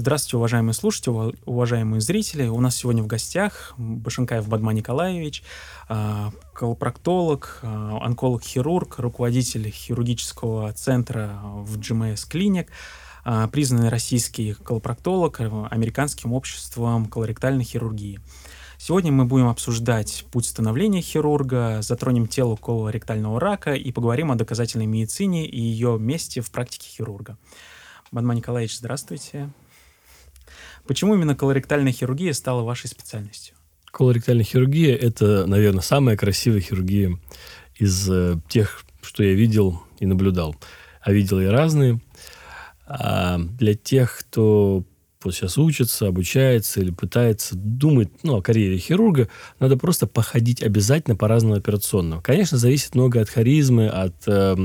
Здравствуйте, уважаемые слушатели, уважаемые зрители. У нас сегодня в гостях Башенкаев Бадман Николаевич, а, колопроктолог, а, онколог-хирург, руководитель хирургического центра в GMS Clinic, а, признанный российский колопроктолог Американским обществом колоректальной хирургии. Сегодня мы будем обсуждать путь становления хирурга, затронем тело колоректального рака и поговорим о доказательной медицине и ее месте в практике хирурга. Бадман Николаевич, здравствуйте. Почему именно колоректальная хирургия стала вашей специальностью? Колоректальная хирургия – это, наверное, самая красивая хирургия из э, тех, что я видел и наблюдал. А видел я разные. А для тех, кто вот сейчас учится, обучается или пытается думать ну, о карьере хирурга, надо просто походить обязательно по разному операционному. Конечно, зависит много от харизмы, от э,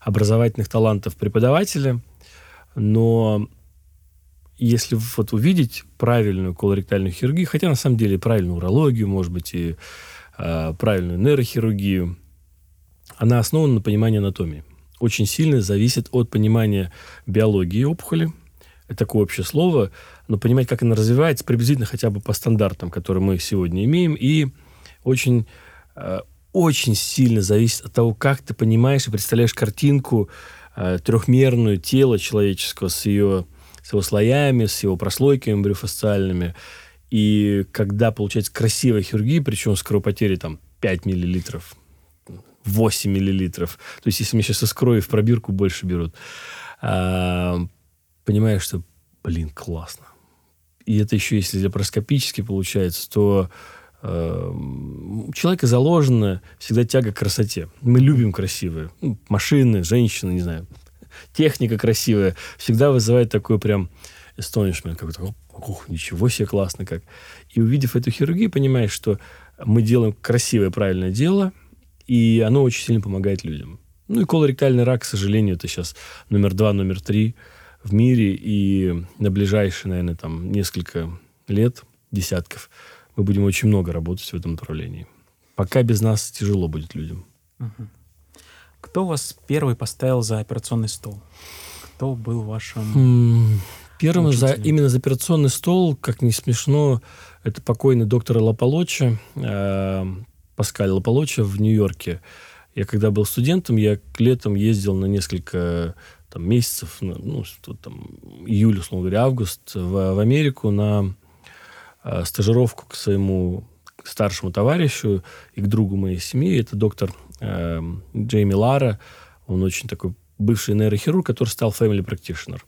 образовательных талантов преподавателя, но если вот увидеть правильную колоректальную хирургию, хотя на самом деле правильную урологию, может быть, и э, правильную нейрохирургию, она основана на понимании анатомии. Очень сильно зависит от понимания биологии опухоли. Это такое общее слово, но понимать, как она развивается, приблизительно хотя бы по стандартам, которые мы сегодня имеем, и очень, э, очень сильно зависит от того, как ты понимаешь и представляешь картинку э, трехмерную тела человеческого с ее с его слоями, с его прослойками брюфасциальными. И когда получается красивая хирургия, причем с кровопотерей там 5 миллилитров, 8 миллилитров, то есть если мне сейчас из в пробирку больше берут, а, понимаешь, что, блин, классно. И это еще если лапароскопически получается, то э, у человека заложена всегда тяга к красоте. Мы любим красивые. Ну, машины, женщины, не знаю, техника красивая, всегда вызывает такой прям astonishment, какой-то, ох, ничего себе, классно как. И увидев эту хирургию, понимаешь, что мы делаем красивое, правильное дело, и оно очень сильно помогает людям. Ну и колоректальный рак, к сожалению, это сейчас номер два, номер три в мире, и на ближайшие, наверное, там несколько лет, десятков, мы будем очень много работать в этом направлении. Пока без нас тяжело будет людям. Угу. Кто вас первый поставил за операционный стол? Кто был вашим... Первым за, именно за операционный стол, как не смешно, это покойный доктор Лаполоча, э, Паскаль Лаполоча в Нью-Йорке. Я когда был студентом, я летом ездил на несколько там, месяцев, ну, что там, июль, условно говоря, август, в, в Америку на э, стажировку к своему старшему товарищу и к другу моей семьи. Это доктор э, Джейми Лара. Он очень такой бывший нейрохирург, который стал family practitioner.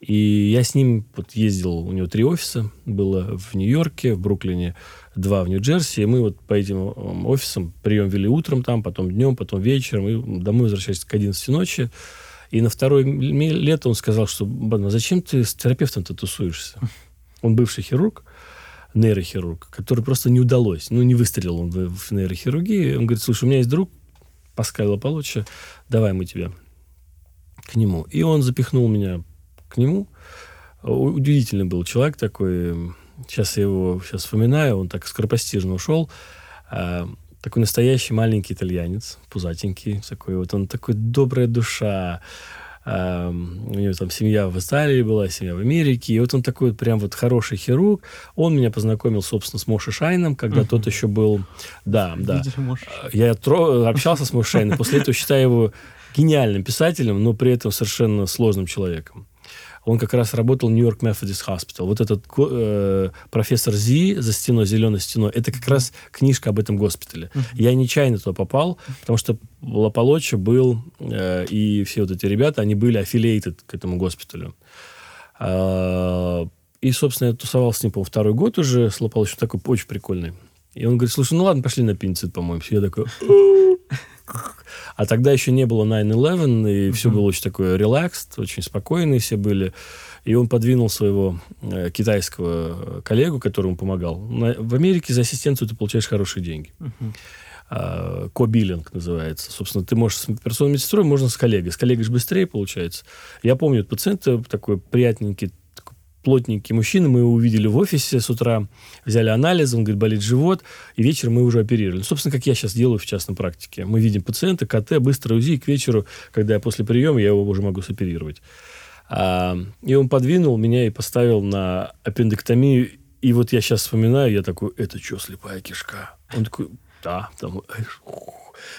И я с ним вот ездил, у него три офиса было в Нью-Йорке, в Бруклине, два в Нью-Джерси. И мы вот по этим офисам прием вели утром там, потом днем, потом вечером. И домой возвращались к 11 ночи. И на второе лето он сказал, что, зачем ты с терапевтом-то тусуешься? Он бывший хирург нейрохирург, который просто не удалось. Ну, не выстрелил он в, в нейрохирургии. Он говорит, слушай, у меня есть друг, Паскаль Лополуча, давай мы тебя к нему. И он запихнул меня к нему. Удивительный был человек такой. Сейчас я его сейчас вспоминаю. Он так скоропостижно ушел. А, такой настоящий маленький итальянец, пузатенький. Такой вот он такой добрая душа у него там семья в Италии была, семья в Америке. И вот он такой вот прям вот хороший хирург. Он меня познакомил, собственно, с Моши Шайном, когда uh-huh. тот еще был... Да, да. Я тро... общался с Моши Шайном. После этого считаю его гениальным писателем, но при этом совершенно сложным человеком он как раз работал в Нью-Йорк Methodist Hospital. Вот этот э, профессор Зи за стеной, зеленой стеной, это как раз книжка об этом госпитале. Uh-huh. Я нечаянно туда попал, потому что Лаполоча был, э, и все вот эти ребята, они были affiliated к этому госпиталю. Э, и, собственно, я тусовался с ним, по второй год уже, с Лаполочем, такой очень прикольный. И он говорит, слушай, ну ладно, пошли на пеницид, по-моему. Я такой... А тогда еще не было 9-11, и все было очень такое релакс, очень спокойные все были. И он подвинул своего э, китайского коллегу, которому помогал. На, в Америке за ассистенцию ты получаешь хорошие деньги. Uh-huh. Ко-биллинг называется. Собственно, ты можешь с операционной медсестрой, можно с коллегой. С коллегой же быстрее получается. Я помню, пациент такой приятненький, плотненький мужчина, мы его увидели в офисе с утра, взяли анализ, он говорит, болит живот, и вечером мы уже оперировали. Собственно, как я сейчас делаю в частной практике. Мы видим пациента, КТ, быстро УЗИ, к вечеру, когда я после приема, я его уже могу соперировать. А, и он подвинул меня и поставил на аппендэктомию. И вот я сейчас вспоминаю, я такой, это что, слепая кишка? Он такой, да, там,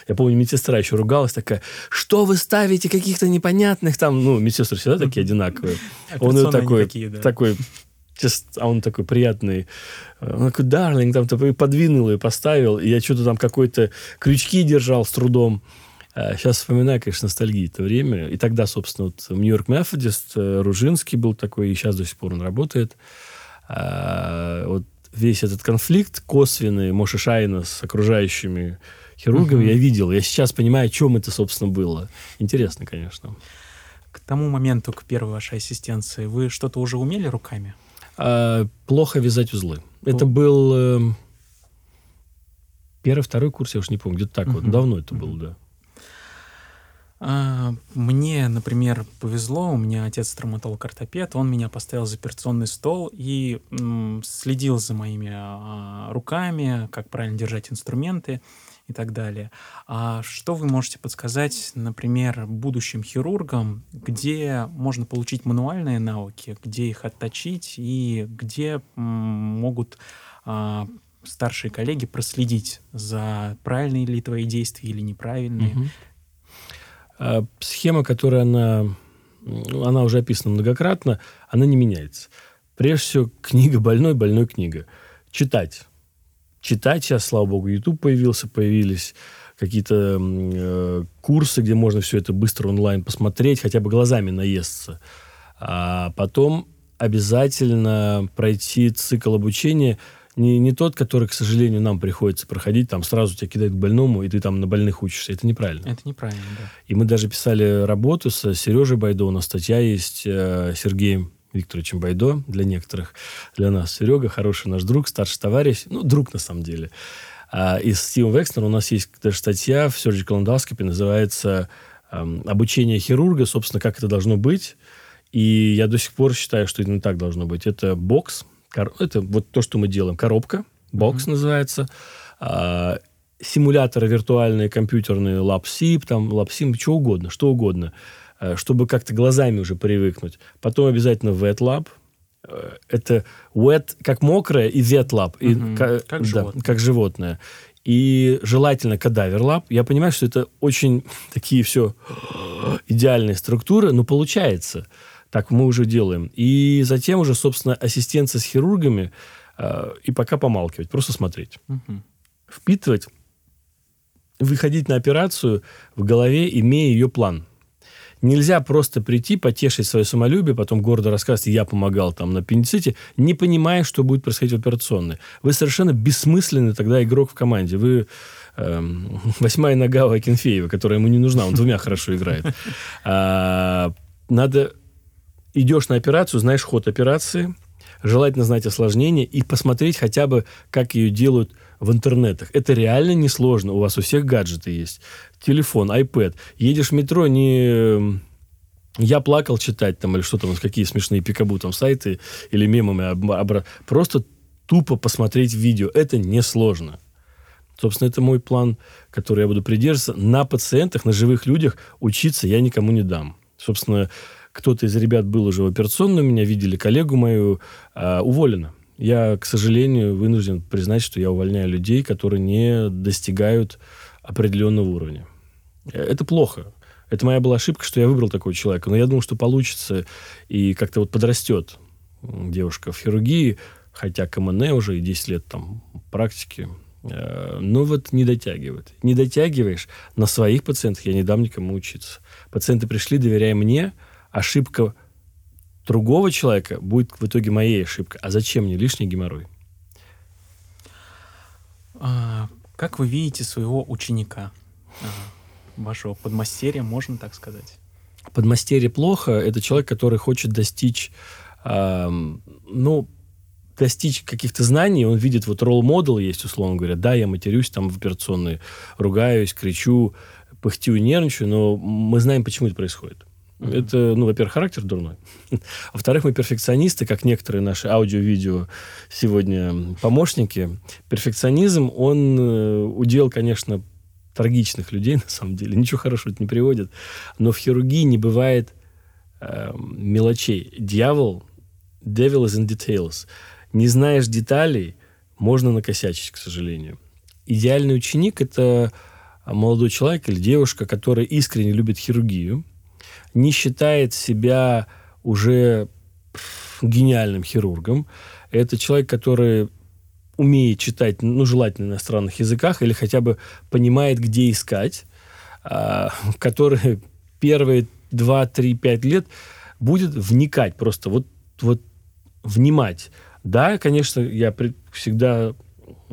я помню, медсестра еще ругалась такая, что вы ставите каких-то непонятных там, ну, медсестры всегда такие одинаковые. Он такой, такой, а он такой приятный. Он такой, дарлинг, там такой подвинул и поставил. И я что-то там какой-то крючки держал с трудом. Сейчас а вспоминаю, конечно, ностальгии это время. И тогда, собственно, вот Нью-Йорк Методист, э, Ружинский был такой, и сейчас до сих пор он работает. А, вот весь этот конфликт косвенный Моши Шайна с окружающими хирургами угу. я видел. Я сейчас понимаю, о чем это, собственно, было. Интересно, конечно. К тому моменту, к первой вашей ассистенции, вы что-то уже умели руками? А, плохо вязать узлы. О. Это был э, первый, второй курс, я уж не помню, где-то так угу. вот. Давно это угу. было, да. А, мне, например, повезло, у меня отец травматолог-ортопед, он меня поставил за операционный стол и следил за моими а, руками, как правильно держать инструменты и так далее. А что вы можете подсказать, например, будущим хирургам, где можно получить мануальные навыки, где их отточить и где могут а, старшие коллеги проследить за правильные ли твои действия или неправильные? А, схема, которая она, она уже описана многократно, она не меняется. Прежде всего, книга больной, больной книга. Читать. Читать сейчас, слава богу, YouTube появился, появились какие-то э, курсы, где можно все это быстро онлайн посмотреть, хотя бы глазами наесться. А потом обязательно пройти цикл обучения – не, не тот, который, к сожалению, нам приходится проходить, там сразу тебя кидают к больному, и ты там на больных учишься. Это неправильно. Это неправильно, да. И мы даже писали работу с Сережей Байдо, у нас статья есть э, Сергеем Викторовичем Байдо для некоторых, для нас. Серега хороший наш друг, старший товарищ, ну, друг на самом деле. А, и с Стивом Векснером у нас есть даже статья в Surgical Endoscopy, называется э, «Обучение хирурга», собственно, как это должно быть. И я до сих пор считаю, что не так должно быть. Это бокс, это вот то, что мы делаем. Коробка, бокс mm-hmm. называется. А, симуляторы виртуальные, компьютерные, LabSIP, там, LabSIM, что угодно, что угодно. А, чтобы как-то глазами уже привыкнуть. Потом обязательно WetLab. А, это wet, как мокрое, и WetLab. И, mm-hmm. как, как, да, животное. как животное. И желательно кадаверлаб. Я понимаю, что это очень такие все идеальные структуры, но получается. Так мы уже делаем. И затем уже, собственно, ассистенция с хирургами э, и пока помалкивать, просто смотреть. Угу. Впитывать, выходить на операцию в голове, имея ее план. Нельзя просто прийти, потешить свое самолюбие, потом гордо рассказывать, я помогал там на аппендиците, не понимая, что будет происходить в операционной. Вы совершенно бессмысленный тогда игрок в команде. Вы эм, восьмая нога у Акинфеева, которая ему не нужна, он двумя хорошо играет. А, надо идешь на операцию, знаешь ход операции, желательно знать осложнения и посмотреть хотя бы, как ее делают в интернетах. Это реально несложно. У вас у всех гаджеты есть. Телефон, iPad. Едешь в метро, не я плакал читать там или что там, какие смешные пикабу там сайты или мемами. Обра... Просто тупо посмотреть видео. Это несложно. Собственно, это мой план, который я буду придерживаться. На пациентах, на живых людях учиться я никому не дам. Собственно, кто-то из ребят был уже в операционной, меня видели, коллегу мою, э, уволена. Я, к сожалению, вынужден признать, что я увольняю людей, которые не достигают определенного уровня. Это плохо. Это моя была ошибка, что я выбрал такого человека. Но я думал, что получится и как-то вот подрастет девушка в хирургии, хотя КМН уже и 10 лет там практики. Э, но вот не дотягивает. Не дотягиваешь, на своих пациентах я не дам никому учиться. Пациенты пришли, доверяя мне, ошибка другого человека будет в итоге моей ошибкой. А зачем мне лишний геморрой? А, как вы видите своего ученика, а, вашего подмастерья, можно так сказать? Подмастерье плохо. Это человек, который хочет достичь, э, ну, достичь каких-то знаний, он видит, вот ролл-модел есть, условно говоря, да, я матерюсь там в операционной, ругаюсь, кричу, пыхтю нервничаю, но мы знаем, почему это происходит. Это, ну, во-первых, характер дурной. Во-вторых, мы перфекционисты, как некоторые наши аудио-видео сегодня помощники. Перфекционизм, он э, удел, конечно, трагичных людей, на самом деле. Ничего хорошего это не приводит. Но в хирургии не бывает э, мелочей. Дьявол, devil is in details. Не знаешь деталей, можно накосячить, к сожалению. Идеальный ученик – это молодой человек или девушка, которая искренне любит хирургию, не считает себя уже гениальным хирургом. Это человек, который умеет читать, ну, желательно на иностранных языках, или хотя бы понимает, где искать, а, который первые 2, 3, 5 лет будет вникать просто, вот, вот внимать. Да, конечно, я всегда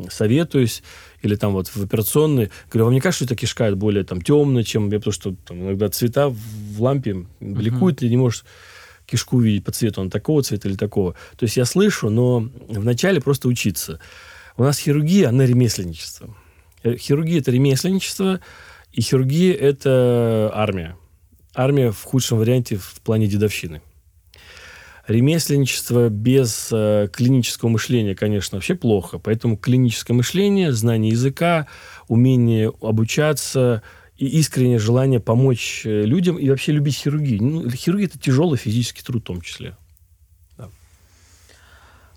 советуюсь, или там вот в операционной, говорю, вам не кажется, что эта кишка более там темная, чем я, потому что там, иногда цвета в лампе бликуют, uh-huh. ты не можешь кишку увидеть по цвету, он такого цвета или такого. То есть я слышу, но вначале просто учиться. У нас хирургия, она ремесленничество. Э, хирургия – это ремесленничество, и хирургия – это армия. Армия в худшем варианте в плане дедовщины. Ремесленничество без э, клинического мышления, конечно, вообще плохо. Поэтому клиническое мышление, знание языка, умение обучаться – и искреннее желание помочь э, людям и вообще любить хирургию. Ну, хирургия – это тяжелый физический труд в том числе. Да.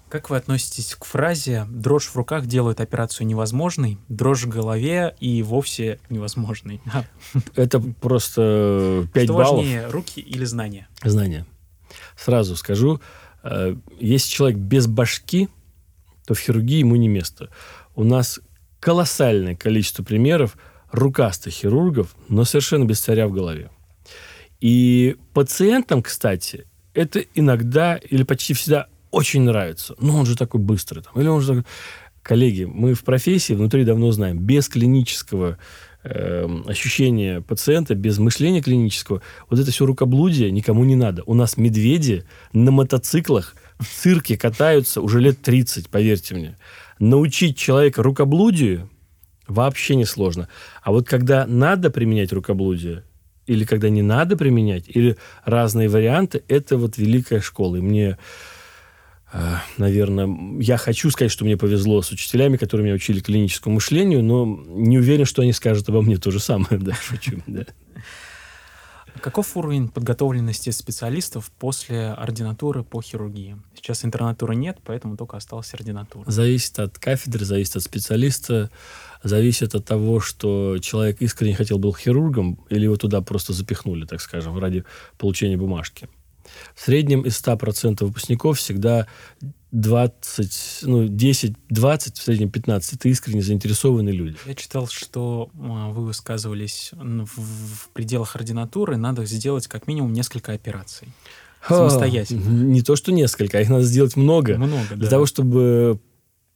Как вы относитесь к фразе «дрожь в руках делает операцию невозможной, дрожь в голове и вовсе невозможной»? Это просто 5 Что баллов. важнее, руки или знания? Знания. Сразу скажу, э, если человек без башки, то в хирургии ему не место. У нас колоссальное количество примеров – рукастых хирургов, но совершенно без царя в голове. И пациентам, кстати, это иногда или почти всегда очень нравится. Ну, он же такой быстрый. Там, или он же такой... Коллеги, мы в профессии внутри давно знаем, без клинического э, ощущения пациента, без мышления клинического, вот это все рукоблудие никому не надо. У нас медведи на мотоциклах в цирке катаются уже лет 30, поверьте мне. Научить человека рукоблудию Вообще не сложно. А вот когда надо применять рукоблудие, или когда не надо применять, или разные варианты, это вот великая школа. И мне, наверное, я хочу сказать, что мне повезло с учителями, которые меня учили клиническому мышлению, но не уверен, что они скажут обо мне то же самое. Да, шучу. Да. Каков уровень подготовленности специалистов после ординатуры по хирургии? Сейчас интернатуры нет, поэтому только осталась ординатура. Зависит от кафедры, зависит от специалиста, зависит от того, что человек искренне хотел был хирургом, или его туда просто запихнули, так скажем, ради получения бумажки. В среднем из 100% выпускников всегда 20, ну, 10, 20, в среднем 15. Это искренне заинтересованные люди. Я читал, что а, вы высказывались в, пределах ординатуры, надо сделать как минимум несколько операций. Самостоятельно. Не то, что несколько, а их надо сделать много. Много, да. Для того, чтобы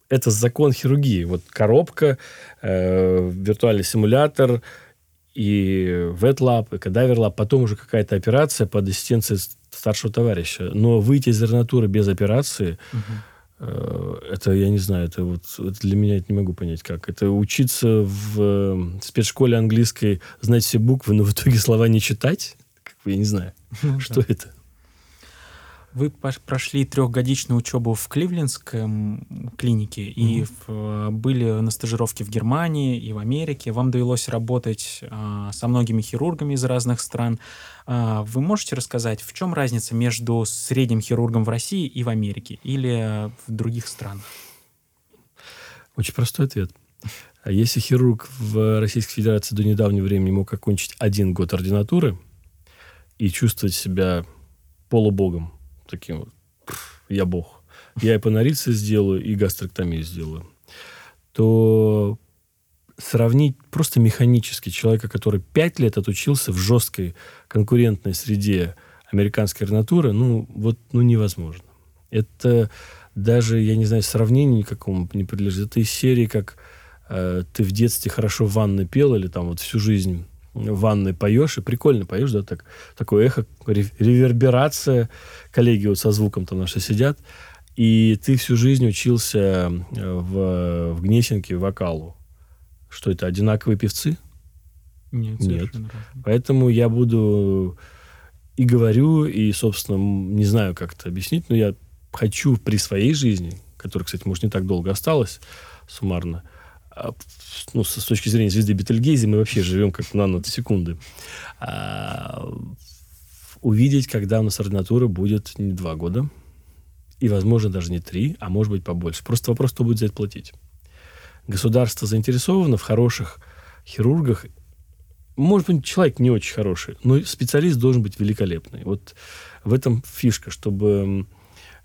это закон хирургии. Вот коробка, э, виртуальный симулятор и VetLab, и кадаверлаб, потом уже какая-то операция под ассистенцией старшего товарища. Но выйти из ординатуры без операции, угу. это, я не знаю, это вот это для меня это не могу понять как. Это учиться в э, спецшколе английской, знать все буквы, но в итоге слова не читать? Как бы, я не знаю, ну что это. Вы прошли трехгодичную учебу в Кливлендском клинике и в, были на стажировке в Германии и в Америке. Вам довелось работать а, со многими хирургами из разных стран. А, вы можете рассказать, в чем разница между средним хирургом в России и в Америке или в других странах? Очень простой ответ. А если хирург в Российской Федерации до недавнего времени мог окончить один год ординатуры и чувствовать себя полубогом, таким вот, я бог, я и панорицы сделаю, и гастроктомию сделаю, то сравнить просто механически человека, который пять лет отучился в жесткой конкурентной среде американской ординатуры, ну, вот, ну, невозможно. Это даже, я не знаю, сравнению никакому не подлежит. Это из серии, как э, ты в детстве хорошо в ванной пел, или там вот всю жизнь в ванной поешь, и прикольно поешь, да, так, такое эхо, реверберация, коллеги вот со звуком там наши сидят, и ты всю жизнь учился э, в, в Гнесинке вокалу. Что это, одинаковые певцы? Нет, Нет. Поэтому я буду и говорю, и, собственно, не знаю, как это объяснить, но я хочу при своей жизни, которая, кстати, может, не так долго осталась суммарно, ну, с, точки зрения звезды Бетельгейзе, мы вообще живем как наносекунды. А, увидеть, когда у нас ординатура будет не два года, и, возможно, даже не три, а может быть побольше. Просто вопрос, кто будет за это платить. Государство заинтересовано в хороших хирургах. Может быть, человек не очень хороший, но специалист должен быть великолепный. Вот в этом фишка, чтобы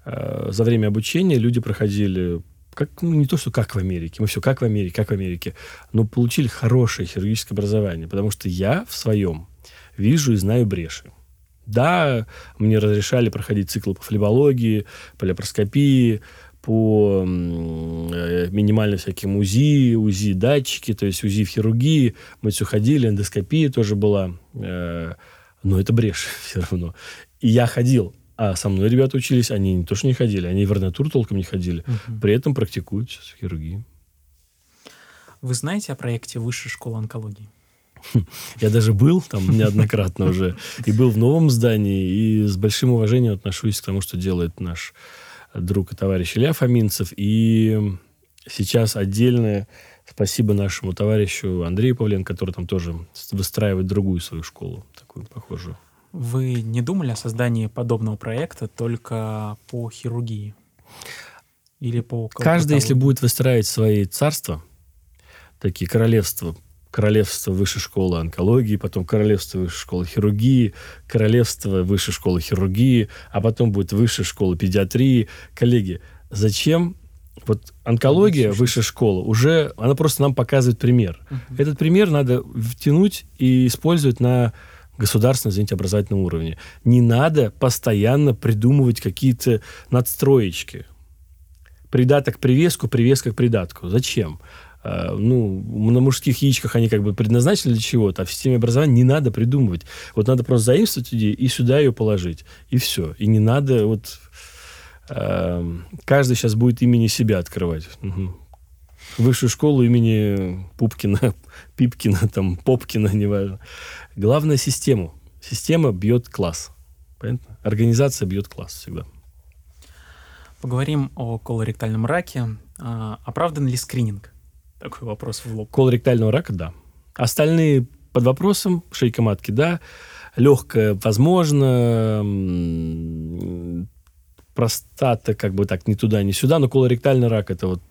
э, за время обучения люди проходили как, ну, не то, что как в Америке, мы все как в Америке, как в Америке, но получили хорошее хирургическое образование, потому что я в своем вижу и знаю бреши. Да, мне разрешали проходить циклы по флебологии, по лапароскопии, по э, минимально всяким УЗИ, УЗИ датчики, то есть УЗИ в хирургии. Мы все ходили, эндоскопия тоже была. Э, но это брешь все равно. И я ходил, а со мной ребята учились, они не то что не ходили, они в ординатуру толком не ходили. Угу. При этом практикуют в хирургии. Вы знаете о проекте Высшей школы онкологии? Я даже был там неоднократно уже. И был в новом здании. И с большим уважением отношусь к тому, что делает наш друг и товарищ Илья Фоминцев. И сейчас отдельное спасибо нашему товарищу Андрею Павленко, который там тоже выстраивает другую свою школу, такую похожую. Вы не думали о создании подобного проекта только по хирургии? Или по... Каждый, если будет выстраивать свои царства, такие королевства королевство высшей школы онкологии, потом королевство высшей школы хирургии, королевство высшей школы хирургии, а потом будет высшая школа педиатрии. Коллеги, зачем вот онкология, высшая школа, уже она просто нам показывает пример. Угу. Этот пример надо втянуть и использовать на государственном, извините, образовательном уровне. Не надо постоянно придумывать какие-то надстроечки. Придаток к привеску, привеска к придатку. Зачем? Э, ну, на мужских яичках они как бы предназначены для чего-то, а в системе образования не надо придумывать. Вот надо просто заимствовать идею и сюда ее положить. И все. И не надо вот... Э, каждый сейчас будет имени себя открывать. Высшую школу имени Пупкина, Пипкина, там, Попкина, неважно. Главное систему. Система бьет класс. Понятно? Организация бьет класс всегда. Поговорим о колоректальном раке. А, оправдан ли скрининг? Такой вопрос в лоб. Колоректального рака, да. Остальные под вопросом, шейка матки, да. Легкая, возможно, простата, как бы так, ни туда, ни сюда, но колоректальный рак это вот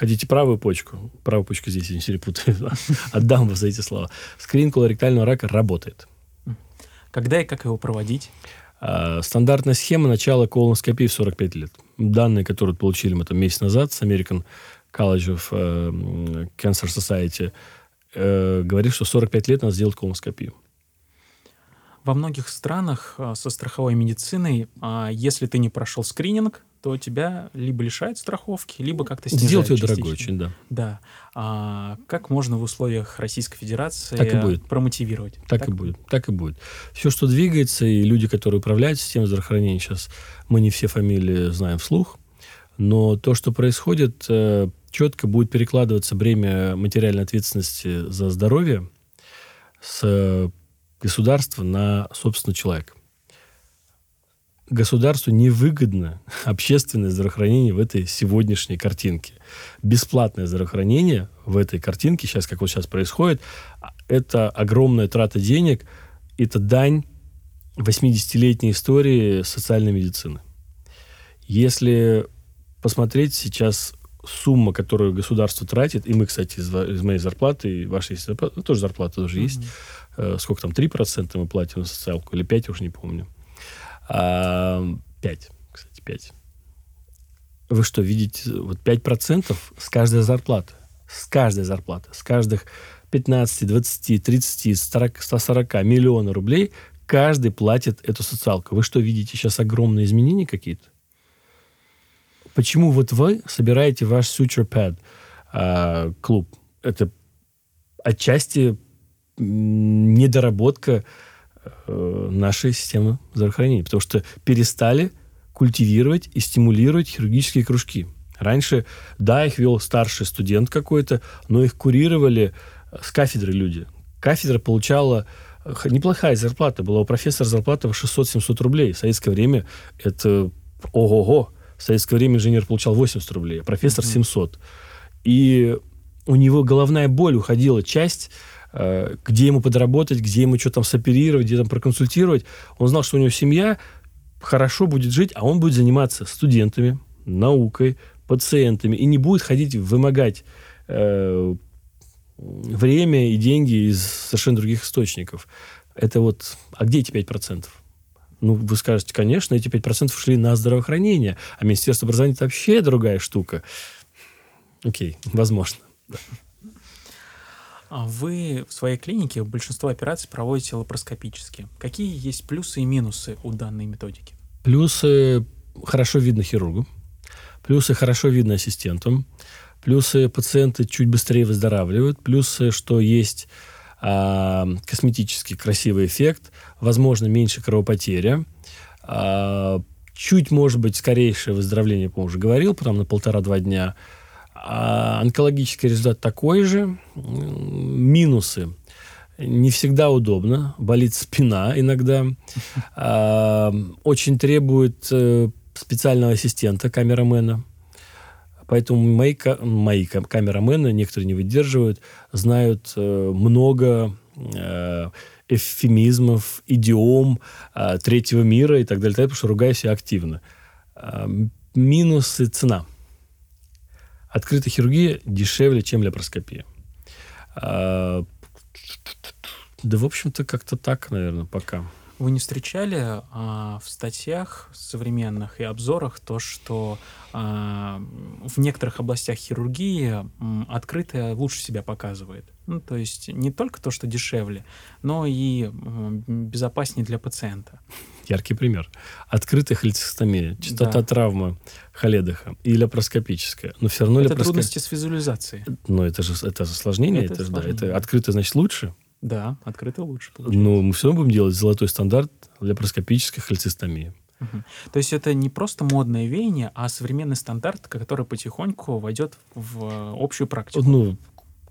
Хотите правую почку? Правую почку здесь, я не перепутаю. Отдам вас за эти слова. Скрин колоректального рака работает. Когда и как его проводить? А, стандартная схема начала колоноскопии в 45 лет. Данные, которые получили мы там месяц назад с American College of э, Cancer Society, э, говорит, что 45 лет надо сделать колоноскопию. Во многих странах э, со страховой медициной, а, если ты не прошел скрининг, то тебя либо лишают страховки, либо как-то снижают Сделать ее дорогой очень, да. Да. А как можно в условиях Российской Федерации так и будет. промотивировать? Так, так и будет. Так и будет. Все, что двигается, и люди, которые управляют системой здравоохранения сейчас, мы не все фамилии знаем вслух, но то, что происходит, четко будет перекладываться бремя материальной ответственности за здоровье с государства на, собственно, человека. Государству невыгодно общественное здравоохранение в этой сегодняшней картинке. Бесплатное здравоохранение в этой картинке, сейчас, как вот сейчас происходит, это огромная трата денег, это дань 80-летней истории социальной медицины. Если посмотреть сейчас сумма, которую государство тратит, и мы, кстати, из, из моей зарплаты, и вашей зарплаты, ну, тоже зарплата тоже mm-hmm. есть, э, сколько там, 3% мы платим на социалку, или 5, уже не помню. 5, кстати, 5. Вы что, видите, вот 5% с каждой зарплаты, с каждой зарплаты, с каждых 15, 20, 30, 40, 140 миллиона рублей каждый платит эту социалку. Вы что, видите сейчас огромные изменения какие-то? Почему вот вы собираете ваш Suture Pad э, клуб? Это отчасти недоработка нашей системы здравоохранения, потому что перестали культивировать и стимулировать хирургические кружки. Раньше, да, их вел старший студент какой-то, но их курировали с кафедры люди. Кафедра получала э, неплохая зарплата. Была у профессора зарплата в 600-700 рублей. В советское время это ого-го. В советское время инженер получал 80 рублей, а профессор 700. И у него головная боль уходила часть э, где ему подработать, где ему что там соперировать, где там проконсультировать. Он знал, что у него семья хорошо будет жить, а он будет заниматься студентами, наукой, пациентами и не будет ходить вымогать э, время и деньги из совершенно других источников. Это вот... А где эти 5%? Ну, вы скажете, конечно, эти 5% шли на здравоохранение, а Министерство образования – это вообще другая штука. Окей, возможно. А вы в своей клинике большинство операций проводите лапароскопически. Какие есть плюсы и минусы у данной методики? Плюсы хорошо видно хирургу, плюсы хорошо видно ассистентам, плюсы пациенты чуть быстрее выздоравливают, плюсы, что есть а, косметический красивый эффект, возможно, меньше кровопотеря, а, чуть, может быть, скорейшее выздоровление, я, уже говорил, потом на полтора-два дня – а онкологический результат такой же. Минусы. Не всегда удобно. Болит спина иногда. А, очень требует э, специального ассистента, камерамена. Поэтому мои, мои камерамены, некоторые не выдерживают, знают э, много э, эвфемизмов, идиом третьего мира и так далее, потому что ругаюсь я активно. А, минусы цена – Открытая хирургия дешевле, чем лапароскопия. А, да, в общем-то, как-то так, наверное, пока. Вы не встречали а, в статьях современных и обзорах то, что а, в некоторых областях хирургии м, открытая лучше себя показывает? Ну, то есть не только то, что дешевле, но и м, безопаснее для пациента яркий пример. Открытая холецистомия, частота да. травмы Халедеха и лапароскопическая. Но все равно это лапроскоп... трудности с визуализацией. Но это же это осложнение. Это, это, да, это открыто, значит, лучше. Да, открыто лучше. Получается. Но мы все равно будем делать золотой стандарт лапароскопической холецистомии. Угу. То есть это не просто модное веяние, а современный стандарт, который потихоньку войдет в общую практику. Ну,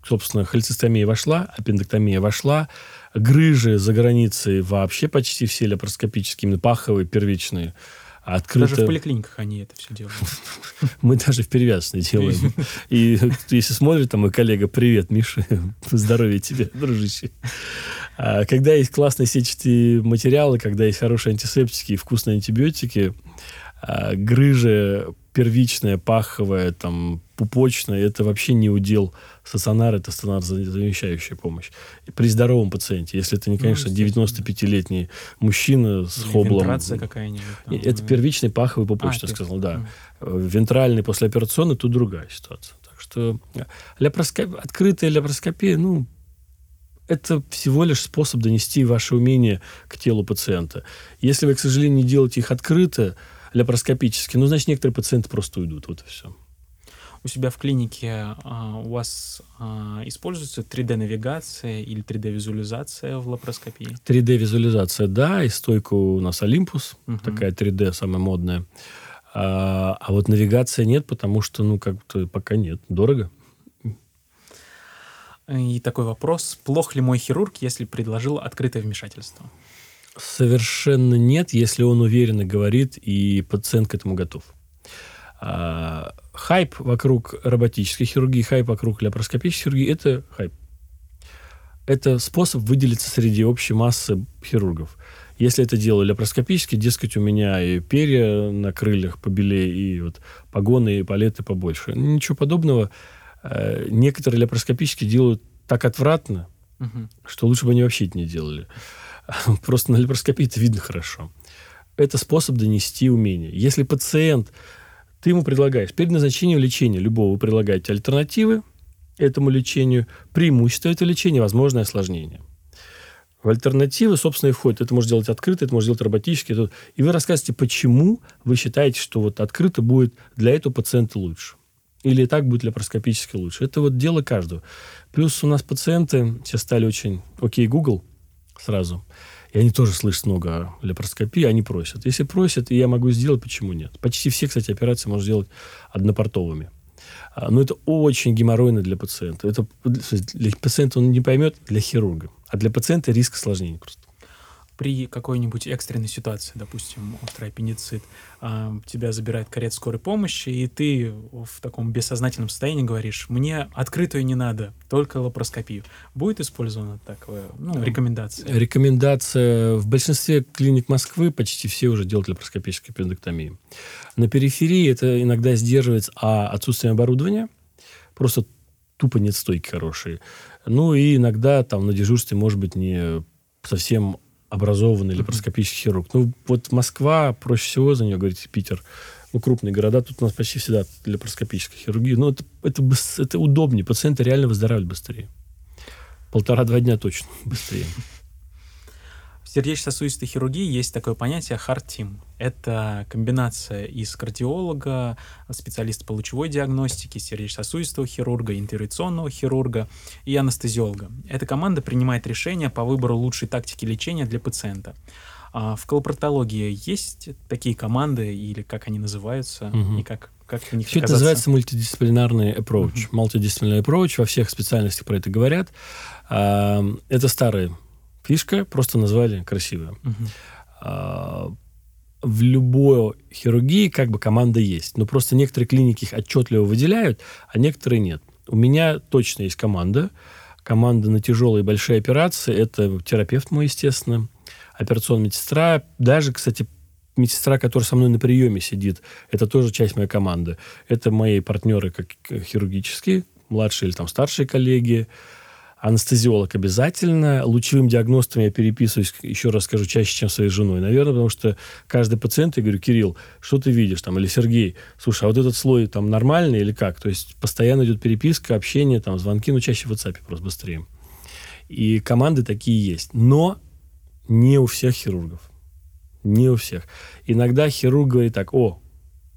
собственно, холецистомия вошла, аппендэктомия вошла, грыжи за границей вообще почти все лапароскопические, именно паховые, первичные. Открыто... Даже в поликлиниках они это все делают. Мы даже в перевязочной делаем. И если смотрит, там мой коллега, привет, Миша, здоровья тебе, дружище. А когда есть классные сетчатые материалы, когда есть хорошие антисептики и вкусные антибиотики, а грыжа первичная, паховая, там, пупочная, это вообще не удел стационара, это стационар замещающая помощь. При здоровом пациенте, если это не, ну, конечно, ну, 95-летний мужчина с Или хоблом. какая-нибудь. Там, это первичный паховый пупочный, а, сказал, да. Mm. Вентральный послеоперационный, тут другая ситуация. Так что ляпроскоп... открытая ляпроскопия, ну, это всего лишь способ донести ваше умение к телу пациента. Если вы, к сожалению, не делаете их открыто, лапароскопически, ну, значит, некоторые пациенты просто уйдут. Вот и все. У себя в клинике а, у вас а, используется 3D-навигация или 3D-визуализация в лапароскопии? 3D-визуализация, да, и стойка у нас Olympus, угу. такая 3D самая модная. А, а вот навигация нет, потому что, ну, как-то пока нет. Дорого. И такой вопрос. Плох ли мой хирург, если предложил открытое вмешательство? Совершенно нет, если он уверенно говорит, и пациент к этому готов. А, хайп вокруг роботической хирургии, хайп вокруг лапароскопической хирургии – это хайп. Это способ выделиться среди общей массы хирургов. Если это делаю лапароскопически, дескать, у меня и перья на крыльях побелее, и вот погоны и палеты побольше. Ничего подобного. Э, некоторые лапароскопически делают так отвратно, угу. что лучше бы они вообще это не делали. Просто на лапароскопии это видно хорошо. Это способ донести умение. Если пациент, ты ему предлагаешь, перед назначением лечения любого вы предлагаете альтернативы этому лечению, преимущество этого лечения, возможное осложнение. В альтернативы, собственно, и входит. Это можно делать открыто, это можно делать роботически. И вы рассказываете, почему вы считаете, что вот открыто будет для этого пациента лучше. Или так будет лапароскопически лучше. Это вот дело каждого. Плюс у нас пациенты сейчас стали очень... Окей, Google сразу. И они тоже слышат много лапароскопии, они просят. Если просят, и я могу сделать, почему нет? Почти все, кстати, операции можно сделать однопортовыми. А, но это очень геморройно для пациента. Это для пациента он не поймет, для хирурга. А для пациента риск осложнений просто. При какой-нибудь экстренной ситуации, допустим, острый аппендицит, а, тебя забирает карет скорой помощи, и ты в таком бессознательном состоянии говоришь, мне открытую не надо, только лапароскопию. Будет использована такая ну, рекомендация? Рекомендация в большинстве клиник Москвы почти все уже делают лапароскопическую аппендэктомию. На периферии это иногда сдерживается а отсутствием оборудования, просто тупо нет стойки хорошие. Ну и иногда там на дежурстве может быть не совсем образованный лапароскопический хирург. Ну, вот Москва, проще всего за нее говорить, Питер, ну, крупные города, тут у нас почти всегда лапароскопическая хирургия. Но это, это, это удобнее, пациенты реально выздоравливают быстрее. Полтора-два дня точно быстрее. В сердечно-сосудистой хирургии есть такое понятие hard team. Это комбинация из кардиолога, специалиста по лучевой диагностике, сердечно-сосудистого хирурга, интервенционного хирурга и анестезиолога. Эта команда принимает решения по выбору лучшей тактики лечения для пациента. А в колопроктологии есть такие команды, или как они называются, угу. и как, как в них Все это называется мультидисциплинарный approach. Угу. Multidisciplinary approach, во всех специальностях про это говорят. Это старые фишка, просто назвали красиво. Угу. в любой хирургии как бы команда есть, но просто некоторые клиники их отчетливо выделяют, а некоторые нет. У меня точно есть команда. Команда на тяжелые и большие операции. Это терапевт мой, естественно, операционная медсестра. Даже, кстати, медсестра, которая со мной на приеме сидит, это тоже часть моей команды. Это мои партнеры как хирургические, младшие или там старшие коллеги анестезиолог обязательно. Лучевым диагностом я переписываюсь, еще раз скажу, чаще, чем своей женой, наверное, потому что каждый пациент, я говорю, Кирилл, что ты видишь там, или Сергей, слушай, а вот этот слой там нормальный или как? То есть постоянно идет переписка, общение, там, звонки, ну, чаще в WhatsApp просто быстрее. И команды такие есть. Но не у всех хирургов. Не у всех. Иногда хирург говорит так, о,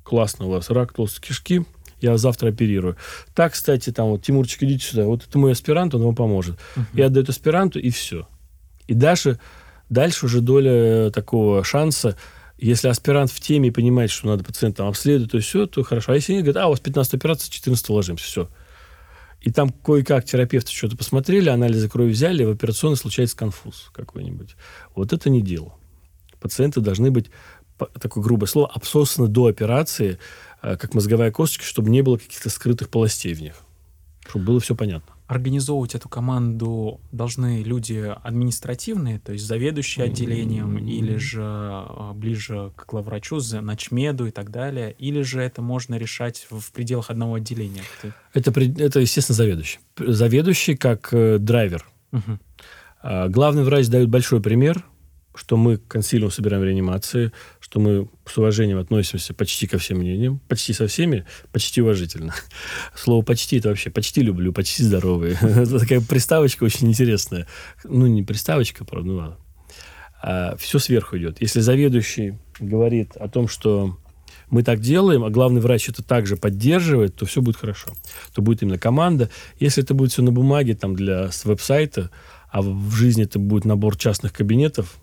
классно у вас рак толстой кишки, я завтра оперирую. Так, кстати, там вот, Тимурчик, идите сюда, вот это мой аспирант, он вам поможет. Uh-huh. И отдает аспиранту, и все. И дальше, дальше уже доля такого шанса, если аспирант в теме и понимает, что надо пациента там обследовать, то все, то хорошо. А если нет, говорит, а, у вас 15 операций, 14 ложимся, все. И там кое-как терапевты что-то посмотрели, анализы крови взяли, в операционной случается конфуз какой-нибудь. Вот это не дело. Пациенты должны быть, такое грубое слово, обсосаны до операции, Э, как мозговая косточка, чтобы не было каких-то скрытых полостей в них. Чтобы было все понятно. Организовывать эту команду должны люди административные, то есть заведующие отделением, mm-hmm. или же э, ближе к главврачу, начмеду и так далее, или же это можно решать в пределах одного отделения? Это, это естественно, заведующий. Заведующий как э, драйвер. Угу. Главный врач дает большой пример, что мы консилиум собираем в реанимации, что мы с уважением относимся почти ко всем мнениям, почти со всеми, почти уважительно. Слово «почти» — это вообще «почти люблю», «почти здоровый». это такая приставочка очень интересная. Ну, не приставочка, правда, ну ладно. А все сверху идет. Если заведующий говорит о том, что мы так делаем, а главный врач это также поддерживает, то все будет хорошо. То будет именно команда. Если это будет все на бумаге, там, для веб-сайта, а в жизни это будет набор частных кабинетов,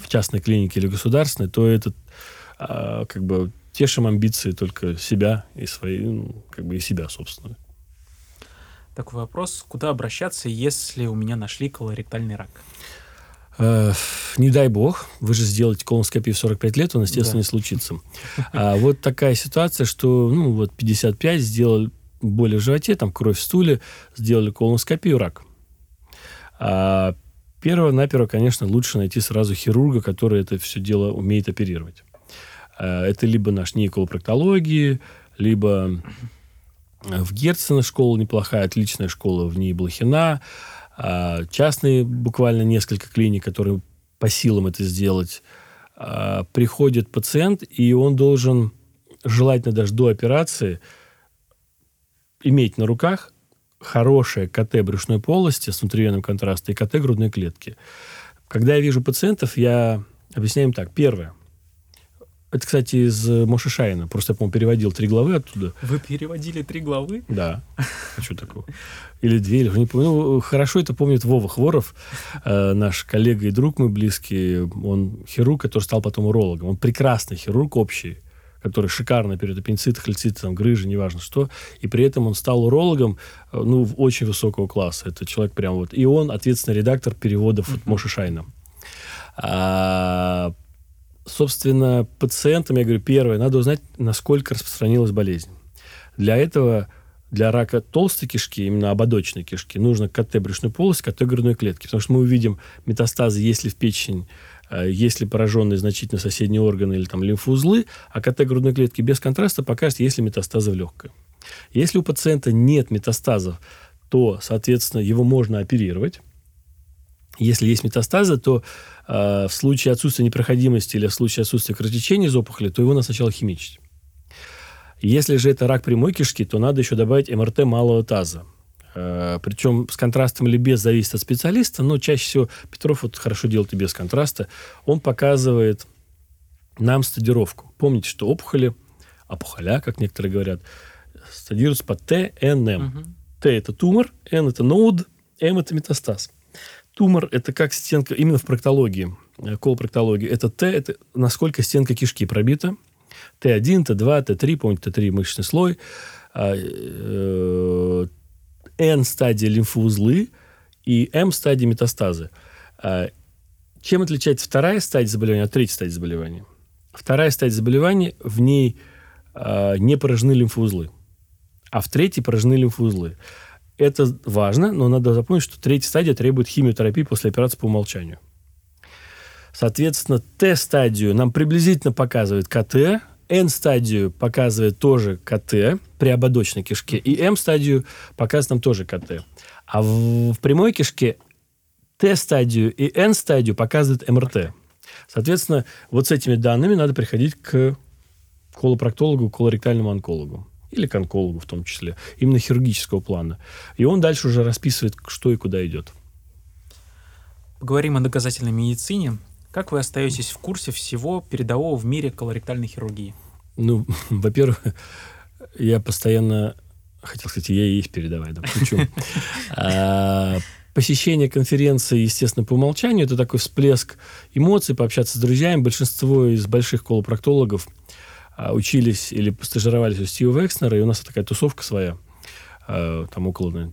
в частной клинике или государственной, то это а, как бы тешим амбиции только себя и свои, ну, как бы и себя, собственно. Такой вопрос. Куда обращаться, если у меня нашли колоректальный рак? Э, не дай бог, вы же сделаете колоноскопию в 45 лет, он, естественно, да. не случится. А вот такая ситуация, что, ну, вот 55 сделали боли в животе, там кровь в стуле, сделали колоноскопию, рак. А Перво-наперво, конечно, лучше найти сразу хирурга, который это все дело умеет оперировать. Э, это либо наш НИИ колопроктологии, либо в Герцена школа неплохая, отличная школа в НИИ Блохина, э, частные буквально несколько клиник, которые по силам это сделать. Э, приходит пациент, и он должен, желательно даже до операции, иметь на руках хорошее КТ брюшной полости с внутривенным контрастом и КТ грудной клетки. Когда я вижу пациентов, я объясняю им так. Первое. Это, кстати, из Моши Шайна. Просто я, по-моему, переводил три главы оттуда. Вы переводили три главы? Да. А что такого? Или две, или не помню. Ну, хорошо это помнит Вова Хворов, э, наш коллега и друг мой близкий. Он хирург, который стал потом урологом. Он прекрасный хирург общий который шикарно оперирует аппендицит, холецит, там, грыжи, неважно что, и при этом он стал урологом, э, ну, очень высокого класса. Это человек прям вот... И он ответственный редактор переводов от Моши Шайна. А, собственно, пациентам, я говорю, первое, надо узнать, насколько распространилась болезнь. Для этого для рака толстой кишки, именно ободочной кишки, нужно КТ брюшной полости, КТ грудной клетки. Потому что мы увидим метастазы, если в печень, если пораженные значительно соседние органы или там лимфоузлы, а КТ грудной клетки без контраста покажет, есть ли метастазы в легкое. Если у пациента нет метастазов, то, соответственно, его можно оперировать. Если есть метастазы, то э, в случае отсутствия непроходимости или в случае отсутствия кровотечения из опухоли, то его надо сначала химичить. Если же это рак прямой кишки, то надо еще добавить МРТ малого таза. Э, Причем с контрастом или без зависит от специалиста, но чаще всего Петров вот хорошо делает и без контраста. Он показывает нам стадировку. Помните, что опухоли, опухоля, как некоторые говорят, стадируются по ТНМ. Угу. Т – это тумор, Н – это нод, М – это метастаз. Тумор – это как стенка, именно в проктологии, э, колопроктологии. Это Т – это насколько стенка кишки пробита – Т1, Т2, Т3, помните, Т3 мышечный слой, а, э, N стадия лимфоузлы и М стадия метастазы. А, чем отличается вторая стадия заболевания от третьей стадии заболевания? Вторая стадия заболевания, в ней а, не поражены лимфоузлы, а в третьей поражены лимфоузлы. Это важно, но надо запомнить, что третья стадия требует химиотерапии после операции по умолчанию. Соответственно, Т-стадию нам приблизительно показывает КТ, N-стадию показывает тоже КТ при ободочной кишке, и M-стадию показывает нам тоже КТ. А в, в прямой кишке Т-стадию и N-стадию показывает МРТ. Соответственно, вот с этими данными надо приходить к колопроктологу, колоректальному онкологу. Или к онкологу в том числе. Именно хирургического плана. И он дальше уже расписывает, что и куда идет. Поговорим о доказательной медицине. Как вы остаетесь в курсе всего передового в мире колоректальной хирургии? Ну, во-первых, я постоянно... Хотел сказать, я и есть передовая, да, почему? А, посещение конференции, естественно, по умолчанию, это такой всплеск эмоций, пообщаться с друзьями. Большинство из больших колопроктологов а, учились или стажировались у Стива Векснера, и у нас такая тусовка своя. А, там около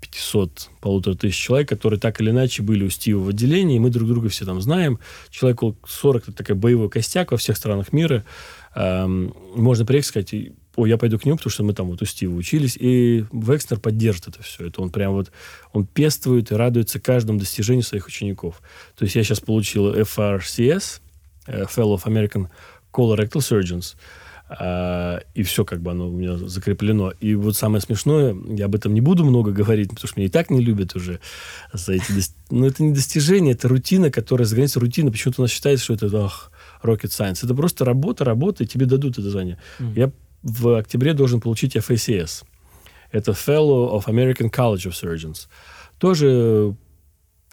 500, полутора тысяч человек, которые так или иначе были у Стива в отделении, мы друг друга все там знаем. Человек около 40, это такой боевой костяк во всех странах мира. Эм, можно приехать сказать, о, я пойду к нему, потому что мы там вот у Стива учились, и Векснер поддержит это все. Это он прям вот, он пествует и радуется каждому достижению своих учеников. То есть я сейчас получил FRCS, э, Fellow of American Colorectal Surgeons, а, и все как бы оно у меня закреплено. И вот самое смешное, я об этом не буду много говорить, потому что меня и так не любят уже за эти... Но ну, это не достижение, это рутина, которая за границей рутина. Почему-то у нас считается, что это ах, rocket science. Это просто работа, работа, и тебе дадут это звание. Mm. Я в октябре должен получить FACS. Это Fellow of American College of Surgeons. Тоже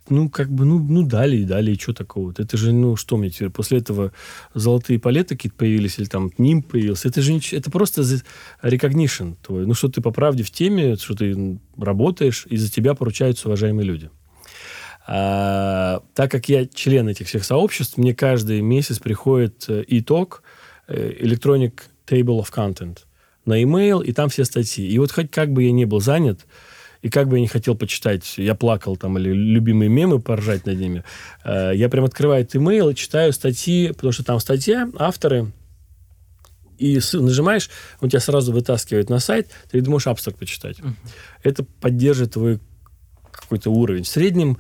ну, как бы, ну, ну дали и дали, и что такого? Это же, ну, что мне теперь, после этого золотые палеты какие-то появились, или там ним появился, это же это просто recognition твой. Ну, что ты по правде в теме, что ты работаешь, и за тебя поручаются уважаемые люди. А, так как я член этих всех сообществ, мне каждый месяц приходит э, итог э, Electronic Table of Content на email, и там все статьи. И вот хоть как бы я не был занят, и как бы я не хотел почитать, я плакал там, или любимые мемы поржать над ними, э, я прям открываю имейл и читаю статьи, потому что там статья, авторы, и нажимаешь, он тебя сразу вытаскивает на сайт, ты думаешь абстракт почитать. Uh-huh. Это поддержит твой какой-то уровень. В среднем,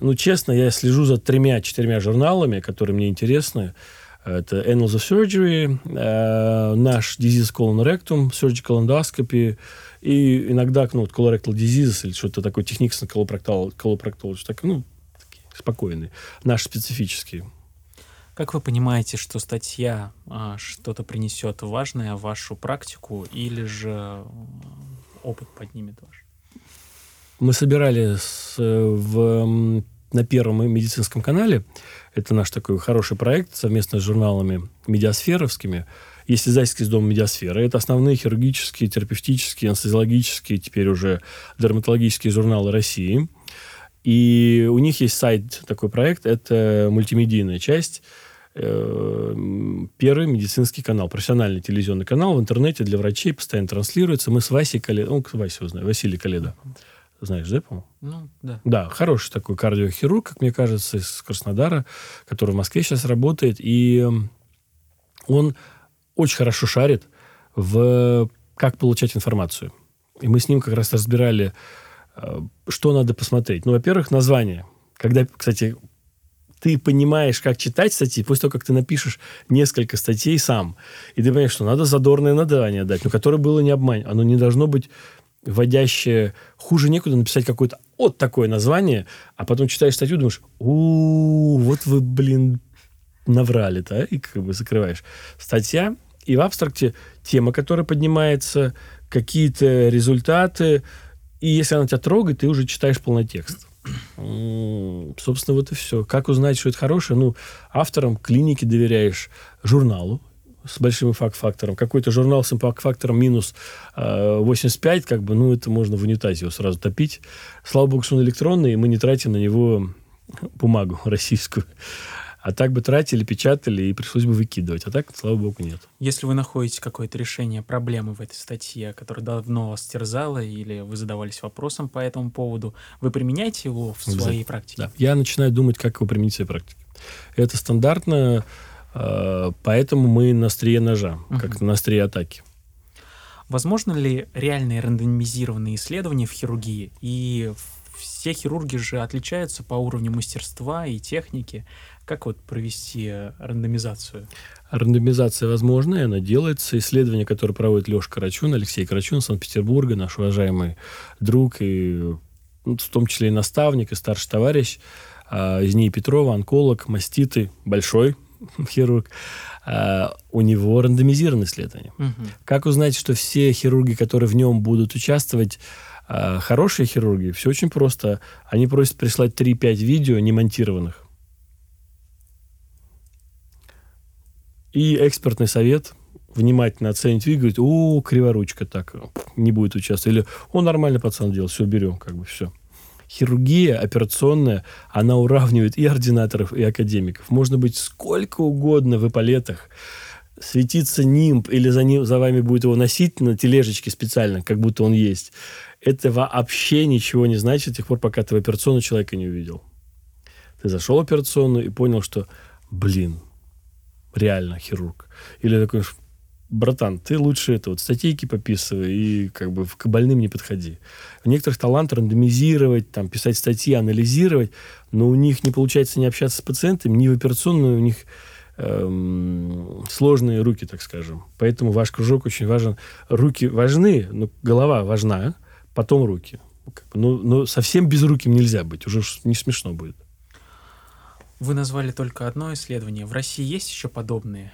ну, честно, я слежу за тремя-четырьмя журналами, которые мне интересны. Это Annals of Surgery, э, наш Disease Colon Rectum, Surgical Endoscopy, и иногда, ну, вот colorectal disease или что-то такое, техникс coloproctology, так, ну, такие спокойные, наши специфические. Как вы понимаете, что статья а, что-то принесет важное в вашу практику или же опыт поднимет ваш? Мы собирали с, в, на Первом медицинском канале, это наш такой хороший проект совместно с журналами медиасферовскими, есть издательский из дома «Медиасфера». Это основные хирургические, терапевтические, анестезиологические, теперь уже дерматологические журналы России. И у них есть сайт, такой проект, это мультимедийная часть, э, первый медицинский канал, профессиональный телевизионный канал в интернете для врачей, постоянно транслируется. Мы с Васей Каледо, ну, Вася знаю, Василий Каледо, знаешь, да, по-моему? Ну, да. Да, хороший такой кардиохирург, как мне кажется, из Краснодара, который в Москве сейчас работает. И он очень хорошо шарит в как получать информацию. И мы с ним как раз разбирали, э, что надо посмотреть. Ну, во-первых, название. Когда, кстати, ты понимаешь, как читать статьи, после того, как ты напишешь несколько статей сам, и ты понимаешь, что надо задорное название дать, но которое было не обмань. Оно не должно быть вводящее... Хуже некуда написать какое-то вот такое название, а потом читаешь статью, думаешь, у вот вы, блин, наврали-то, и как бы закрываешь. Статья, и в абстракте тема, которая поднимается, какие-то результаты, и если она тебя трогает, ты уже читаешь полный текст. Собственно, вот и все. Как узнать, что это хорошее? Ну, авторам клиники доверяешь, журналу с большим факт-фактором. Какой-то журнал с факт-фактором минус э, 85, как бы, ну, это можно в унитазе его сразу топить. Слава богу, что он электронный, и мы не тратим на него бумагу российскую. А так бы тратили, печатали, и пришлось бы выкидывать. А так, слава богу, нет. Если вы находите какое-то решение проблемы в этой статье, которая давно вас терзала, или вы задавались вопросом по этому поводу, вы применяете его в своей практике? Да. Я начинаю думать, как его применить в своей практике. Это стандартно, э, поэтому мы на острие ножа, угу. как на острие атаки. Возможно ли реальные рандомизированные исследования в хирургии? И все хирурги же отличаются по уровню мастерства и техники. Как вот провести э, рандомизацию? Рандомизация возможна, и она делается. Исследование, которое проводит Леша Карачун, Алексей Карачун, Санкт-Петербурга, наш уважаемый друг, и ну, в том числе и наставник, и старший товарищ, а, из ней Петрова, онколог, маститы, большой хирург, а, у него рандомизированное исследование. Угу. Как узнать, что все хирурги, которые в нем будут участвовать, а, хорошие хирурги? Все очень просто. Они просят прислать 3-5 видео не И экспертный совет внимательно оценить и говорит, о, криворучка так, не будет участвовать. Или, он нормально пацан делал, все, берем, как бы, все. Хирургия операционная, она уравнивает и ординаторов, и академиков. Можно быть сколько угодно в эполетах, светиться нимб, или за, ним, за вами будет его носить на тележечке специально, как будто он есть. Это вообще ничего не значит до тех пор, пока ты в операционную человека не увидел. Ты зашел в операционную и понял, что, блин, реально хирург. Или такой, братан, ты лучше это вот статейки пописывай и как бы к больным не подходи. У некоторых талант рандомизировать, там, писать статьи, анализировать, но у них не получается не общаться с пациентами, ни в операционную у них эм, сложные руки, так скажем. Поэтому ваш кружок очень важен. Руки важны, но голова важна, потом руки. Но, но совсем без руки нельзя быть, уже не смешно будет. Вы назвали только одно исследование. В России есть еще подобные?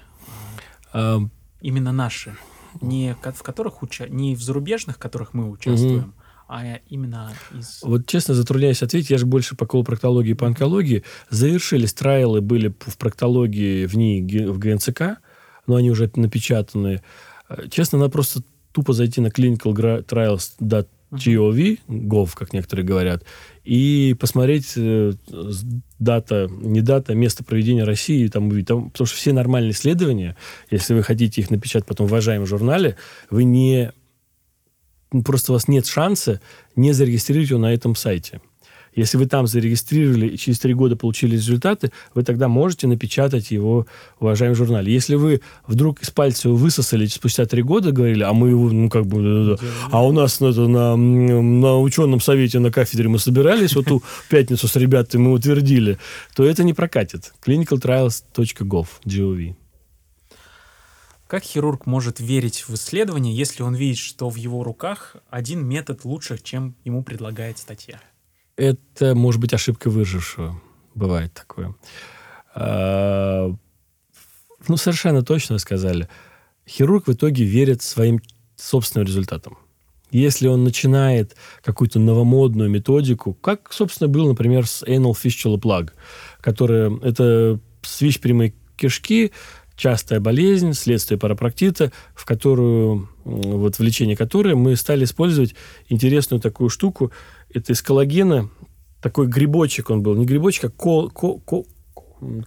А, именно наши. Не в которых уча... не в зарубежных, в которых мы участвуем, угу. а именно из... Вот честно затрудняюсь ответить, я же больше по колопроктологии и по онкологии. Завершились трайлы, были в проктологии в НИИ, в ГНЦК, но они уже напечатаны. Честно, надо просто тупо зайти на clinicaltrials.gov, gov, как некоторые говорят, и посмотреть э, дата, не дата, место проведения России, там, там, потому что все нормальные исследования, если вы хотите их напечатать потом в уважаемом журнале, вы не просто у вас нет шанса не зарегистрировать его на этом сайте. Если вы там зарегистрировали и через три года получили результаты, вы тогда можете напечатать его в уважаемом журнале. Если вы вдруг из пальца его высосали спустя три года, говорили, а мы его, ну, как бы, да, да, а у нас на, на, на ученом совете на кафедре мы собирались, вот ту пятницу с ребятами мы утвердили, то это не прокатит. clinicaltrials.gov, gov. Как хирург может верить в исследование, если он видит, что в его руках один метод лучше, чем ему предлагает статья? Это может быть ошибка выжившего. Бывает такое. А, ну, совершенно точно сказали. Хирург в итоге верит своим собственным результатам. Если он начинает какую-то новомодную методику, как, собственно, был, например, с anal fistula plug, которая это свищ прямой кишки, частая болезнь, следствие парапроктита, в которую, вот в лечении которой мы стали использовать интересную такую штуку – это из коллагена такой грибочек он был. Не грибочек, а ко, ко, ко,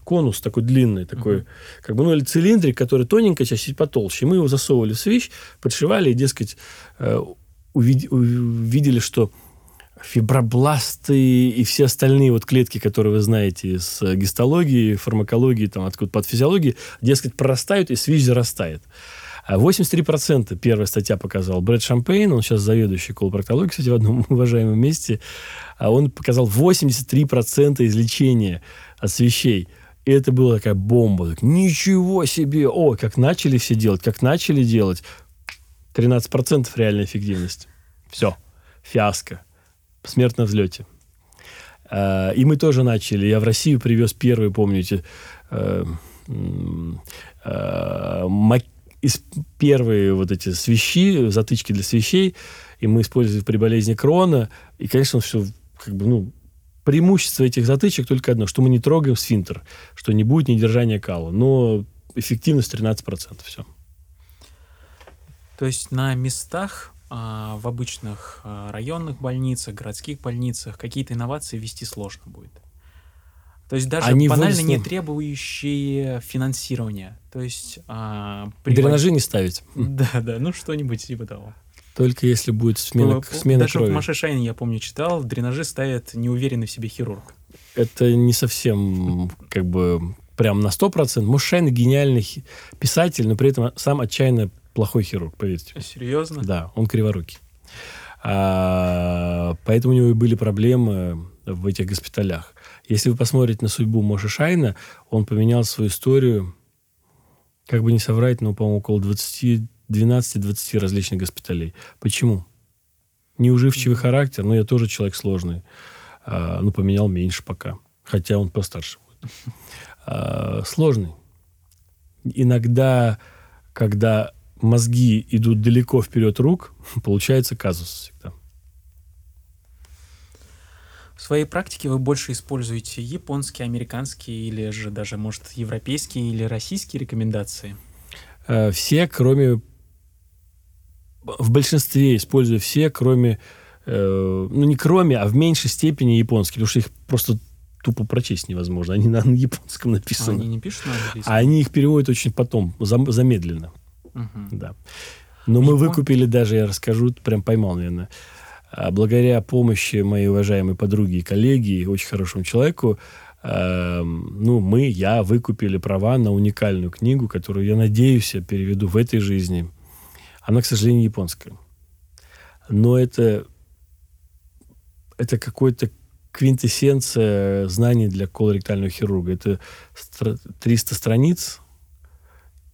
конус такой длинный, такой, uh-huh. как бы, ну, или цилиндрик, который тоненько, чаще потолще. мы его засовывали в свищ, подшивали и, дескать, э, увид, увидели, что фибробласты и все остальные вот клетки, которые вы знаете из гистологии, фармакологии, там, откуда под физиологии, дескать, прорастают, и СВИЧ зарастает. 83% первая статья показала Брэд Шампейн, он сейчас заведующий колопроктологией, кстати, в одном уважаемом месте, а он показал 83% излечения от свечей. И это была такая бомба. Так, Ничего себе! О, как начали все делать, как начали делать. 13% реальная эффективность. Все. Фиаско. Смерть на взлете. А, и мы тоже начали. Я в Россию привез первый, помните, э, э, из первые вот эти свищи, затычки для свещей, и мы использовали при болезни крона. И, конечно, все как бы, ну, преимущество этих затычек только одно, что мы не трогаем сфинктер, что не будет недержания кала. Но эффективность 13%. Все. То есть на местах а, в обычных а, районных больницах, городских больницах какие-то инновации ввести сложно будет. То есть даже Они банально вынесли... не требующие финансирования. То есть... А, привод... Дренажи не ставить. Да, да, ну что-нибудь типа того. Только если будет смена, ну, смена Даже крови. в Маше Шайне, я помню, читал, дренажи ставят неуверенный в себе хирург. Это не совсем как бы прям на 100%. Муж Шайн гениальный писатель, но при этом сам отчаянно плохой хирург, поверьте. Серьезно? Да, он криворукий. А, поэтому у него и были проблемы в этих госпиталях. Если вы посмотрите на судьбу Моши Шайна, он поменял свою историю, как бы не соврать, но, по-моему, около 20, 12-20 различных госпиталей. Почему? Неуживчивый характер, но я тоже человек сложный. А, ну, поменял меньше пока. Хотя он постарше будет. А, сложный. Иногда, когда мозги идут далеко вперед рук, получается казус всегда. В своей практике вы больше используете японские, американские или же даже, может, европейские или российские рекомендации? Э, все, кроме... В большинстве использую все, кроме... Э, ну, не кроме, а в меньшей степени японские, потому что их просто тупо прочесть невозможно. Они на японском написаны. А они не пишут на английском? А они их переводят очень потом, замедленно. Угу. Да. Но мы выкупили даже, я расскажу, прям поймал, наверное. А благодаря помощи моей уважаемой подруги и коллеги, очень хорошему человеку, э, ну, мы, я выкупили права на уникальную книгу, которую, я надеюсь, я переведу в этой жизни. Она, к сожалению, японская. Но это, это какой-то квинтэссенция знаний для колоректального хирурга. Это 300 страниц,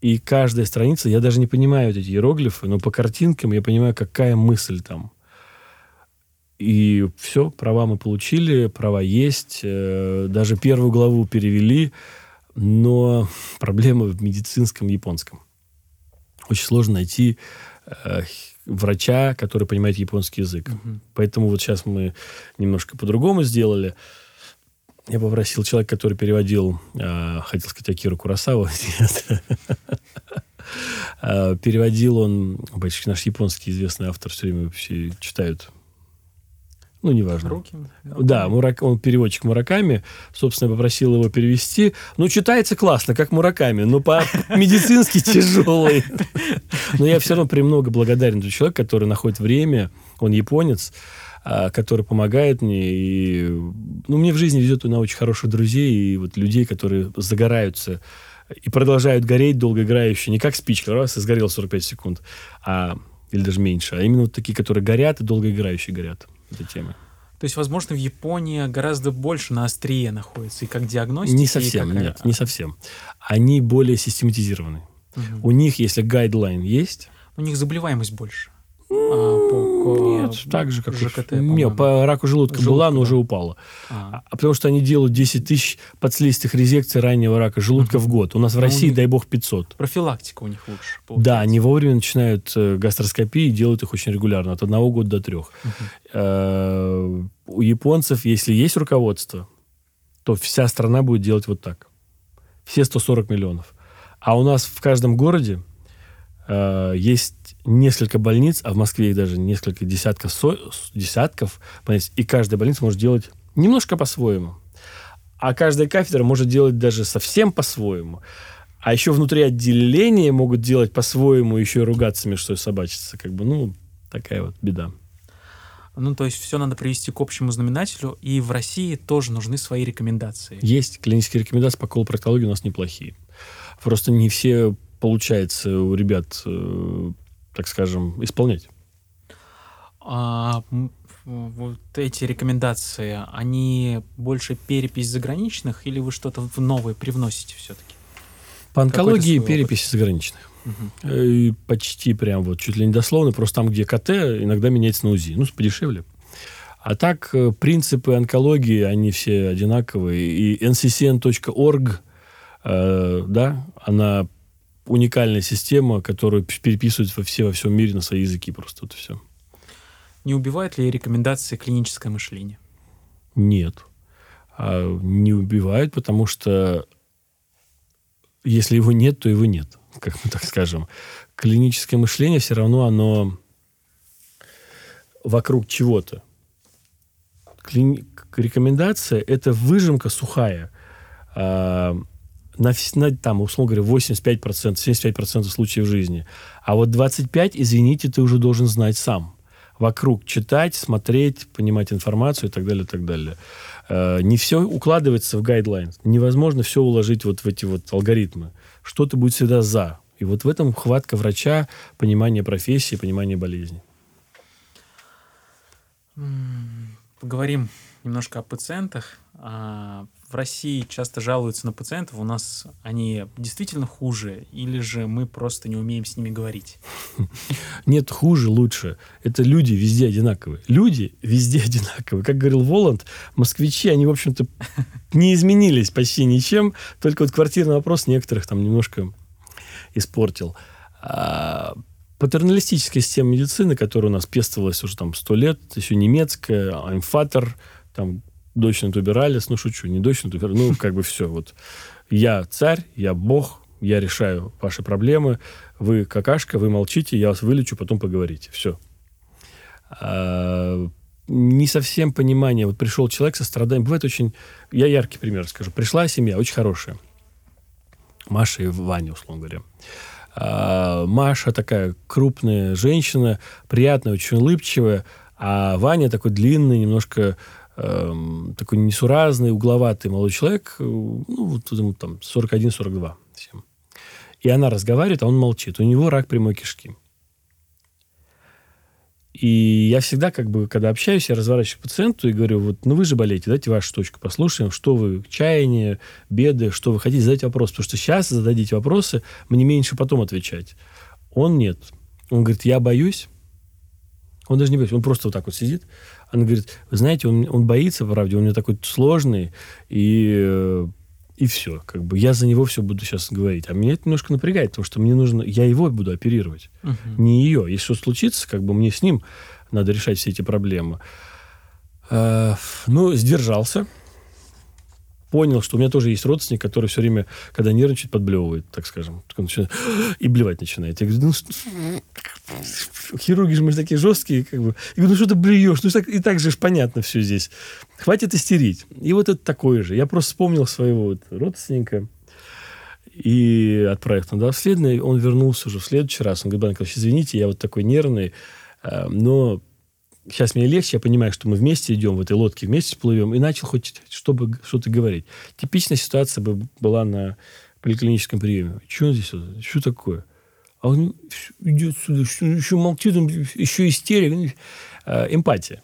и каждая страница, я даже не понимаю эти иероглифы, но по картинкам я понимаю, какая мысль там. И все, права мы получили, права есть. Э, даже первую главу перевели, но проблема в медицинском японском. Очень сложно найти э, врача, который понимает японский язык. Угу. Поэтому вот сейчас мы немножко по-другому сделали. Я попросил человека, который переводил, э, хотел сказать, Акиру Курасаву, переводил он, наш японский известный автор, все время вообще читают ну, неважно. Руки. Да, Мурак... он переводчик Мураками. Собственно, попросил его перевести. Ну, читается классно, как Мураками, но по-медицински тяжелый. Но я все равно премного благодарен за человек, который находит время, он японец, а, который помогает мне. И, ну, мне в жизни везет на очень хороших друзей и вот людей, которые загораются и продолжают гореть долгоиграющие. Не как спичка, раз и сгорел 45 секунд, а, или даже меньше. А именно вот такие, которые горят и долгоиграющие горят. Эта тема. То есть, возможно, в Японии гораздо больше на острие находится и как диагностика. Не совсем, нет, не совсем. Они более систематизированы. Угу. У них, если гайдлайн есть... У них заболеваемость больше. По, Нет, так же, как ЖКТ, Нет, по раку желудка, желудка была, но да. уже упала. А. а потому что они делают 10 тысяч подслистых резекций раннего рака желудка угу. в год. У нас в а России, них... дай бог, 500. Профилактика у них лучше. Получается. Да, они вовремя начинают э, гастроскопии и делают их очень регулярно, от одного года до трех. Угу. У японцев, если есть руководство, то вся страна будет делать вот так. Все 140 миллионов. А у нас в каждом городе э, есть несколько больниц, а в Москве их даже несколько десятков, со, десятков больниц, и каждая больница может делать немножко по-своему. А каждая кафедра может делать даже совсем по-своему. А еще внутри отделения могут делать по-своему, еще и ругаться между собой собачиться. Как бы, ну, такая вот беда. Ну, то есть все надо привести к общему знаменателю, и в России тоже нужны свои рекомендации. Есть клинические рекомендации по колопроктологии у нас неплохие. Просто не все получается у ребят, э, так скажем, исполнять. А, вот эти рекомендации, они больше перепись заграничных, или вы что-то новое привносите все-таки? По онкологии перепись заграничных. Угу. И почти прям вот чуть ли не дословно, просто там, где КТ, иногда меняется на УЗИ. Ну, подешевле. А так, э, принципы онкологии, они все одинаковые. И nccn.org, э, да, она уникальная система, которую переписывают во все во всем мире на свои языки просто вот все. Не убивает ли рекомендации клиническое мышление? Нет. А, не убивает, потому что если его нет, то его нет, как мы так скажем. Клиническое мышление все равно оно вокруг чего-то. Клини... Рекомендация – это выжимка сухая. А, на, на, там, условно говоря, 85%, 75% случаев жизни. А вот 25%, извините, ты уже должен знать сам. Вокруг читать, смотреть, понимать информацию и так далее, и так далее. Э, не все укладывается в гайдлайн. Невозможно все уложить вот в эти вот алгоритмы. Что-то будет всегда за. И вот в этом хватка врача, понимание профессии, понимание болезни. Поговорим немножко о пациентах. В России часто жалуются на пациентов, у нас они действительно хуже, или же мы просто не умеем с ними говорить? Нет, хуже, лучше. Это люди везде одинаковые. Люди везде одинаковые. Как говорил Воланд, москвичи, они, в общем-то, не изменились почти ничем, только вот квартирный вопрос некоторых там немножко испортил. А патерналистическая система медицины, которая у нас пестовалась уже там сто лет, еще немецкая, Аймфатер, там дочь натубералис, ну, шучу, не дочь натубералис, ну, как бы все, вот. Я царь, я бог, я решаю ваши проблемы, вы какашка, вы молчите, я вас вылечу, потом поговорите. Все. А, не совсем понимание. Вот пришел человек со страданием. Бывает очень... Я яркий пример скажу. Пришла семья, очень хорошая. Маша и Ваня, условно говоря. А, Маша такая крупная женщина, приятная, очень улыбчивая, а Ваня такой длинный, немножко Эм, такой несуразный, угловатый молодой человек, э, ну, вот ему там 41-42 всем. И она разговаривает, а он молчит. У него рак прямой кишки. И я всегда, как бы, когда общаюсь, я разворачиваюсь к пациенту и говорю, вот, ну вы же болеете, дайте вашу точку, послушаем, что вы, чаяние, беды, что вы хотите, задать вопрос. Потому что сейчас зададите вопросы, мне меньше потом отвечать. Он нет. Он говорит, я боюсь. Он даже не боится, он просто вот так вот сидит. Она говорит, вы знаете, он, он боится, правда, он у меня такой сложный, и, э, и все. Как бы я за него все буду сейчас говорить. А меня это немножко напрягает, потому что мне нужно, я его буду оперировать, угу. не ее. Если что случится, как бы мне с ним надо решать все эти проблемы. А, ну, сдержался понял, что у меня тоже есть родственник, который все время, когда нервничает, подблевывает, так скажем. И блевать начинает. Я говорю, ну, хирурги же мы же такие жесткие, как бы. Я говорю, ну что ты блюешь? Ну так, и так же понятно все здесь. Хватит истерить. И вот это такое же. Я просто вспомнил своего вот родственника и отправил туда обследование. Он вернулся уже в следующий раз. Он говорит, Банкович, извините, я вот такой нервный, э, но сейчас мне легче, я понимаю, что мы вместе идем в этой лодке, вместе плывем, и начал хоть чтобы что-то говорить. Типичная ситуация бы была на поликлиническом приеме. Что здесь? Что такое? А он идет сюда, еще молчит, еще истерик. Э, эмпатия.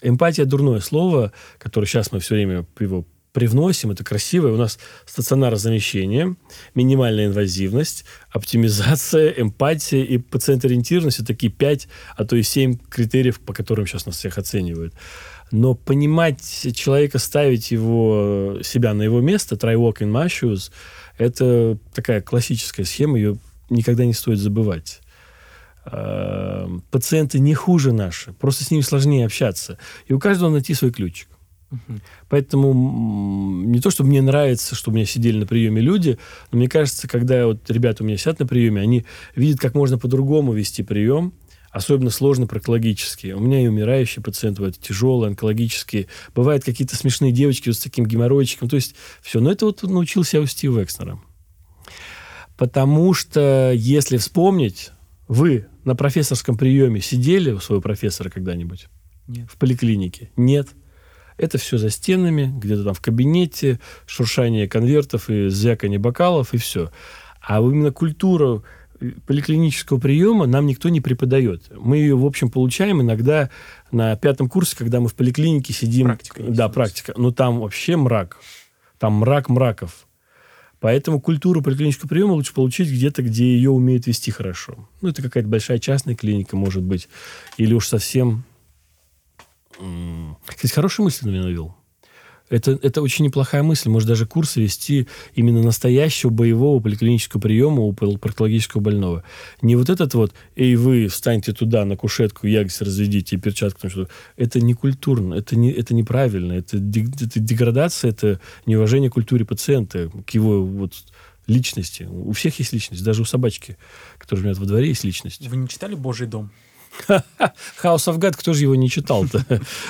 Эмпатия – дурное слово, которое сейчас мы все время его привносим, это красиво. У нас стационарозамещение, минимальная инвазивность, оптимизация, эмпатия и пациент-ориентированность – это такие пять, а то и семь критериев, по которым сейчас нас всех оценивают. Но понимать человека, ставить его, себя на его место, try walk in my shoes, это такая классическая схема, ее никогда не стоит забывать а, пациенты не хуже наши, просто с ними сложнее общаться. И у каждого найти свой ключик. Поэтому не то, что мне нравится, что у меня сидели на приеме люди, но мне кажется, когда вот ребята у меня сидят на приеме, они видят, как можно по-другому вести прием, особенно сложно проктологические. У меня и умирающие пациенты бывают тяжелые, онкологические. Бывают какие-то смешные девочки вот с таким геморройчиком. То есть все. Но это вот научился я у Стива Экснера. Потому что, если вспомнить, вы на профессорском приеме сидели у своего профессора когда-нибудь? Нет. В поликлинике? Нет. Это все за стенами, где-то там в кабинете, шуршание конвертов и звяканье бокалов, и все. А именно культуру э, поликлинического приема нам никто не преподает. Мы ее, в общем, получаем иногда на пятом курсе, когда мы в поликлинике сидим. Практика. Да, практика. Но там вообще мрак. Там мрак мраков. Поэтому культуру поликлинического приема лучше получить где-то, где ее умеют вести хорошо. Ну, это какая-то большая частная клиника, может быть. Или уж совсем... Кстати, хорошую мысль на меня навел. Это, это очень неплохая мысль. Может, даже курсы вести именно настоящего боевого поликлинического приема у проктологического больного. Не вот этот вот, эй, вы встаньте туда на кушетку, ягодь разведите и перчатку. Что это не культурно, это, не, это неправильно, это, это деградация, это неуважение к культуре пациента, к его вот личности. У всех есть личность, даже у собачки, которая у меня во дворе, есть личность. Вы не читали «Божий дом»? House of God, кто же его не читал-то?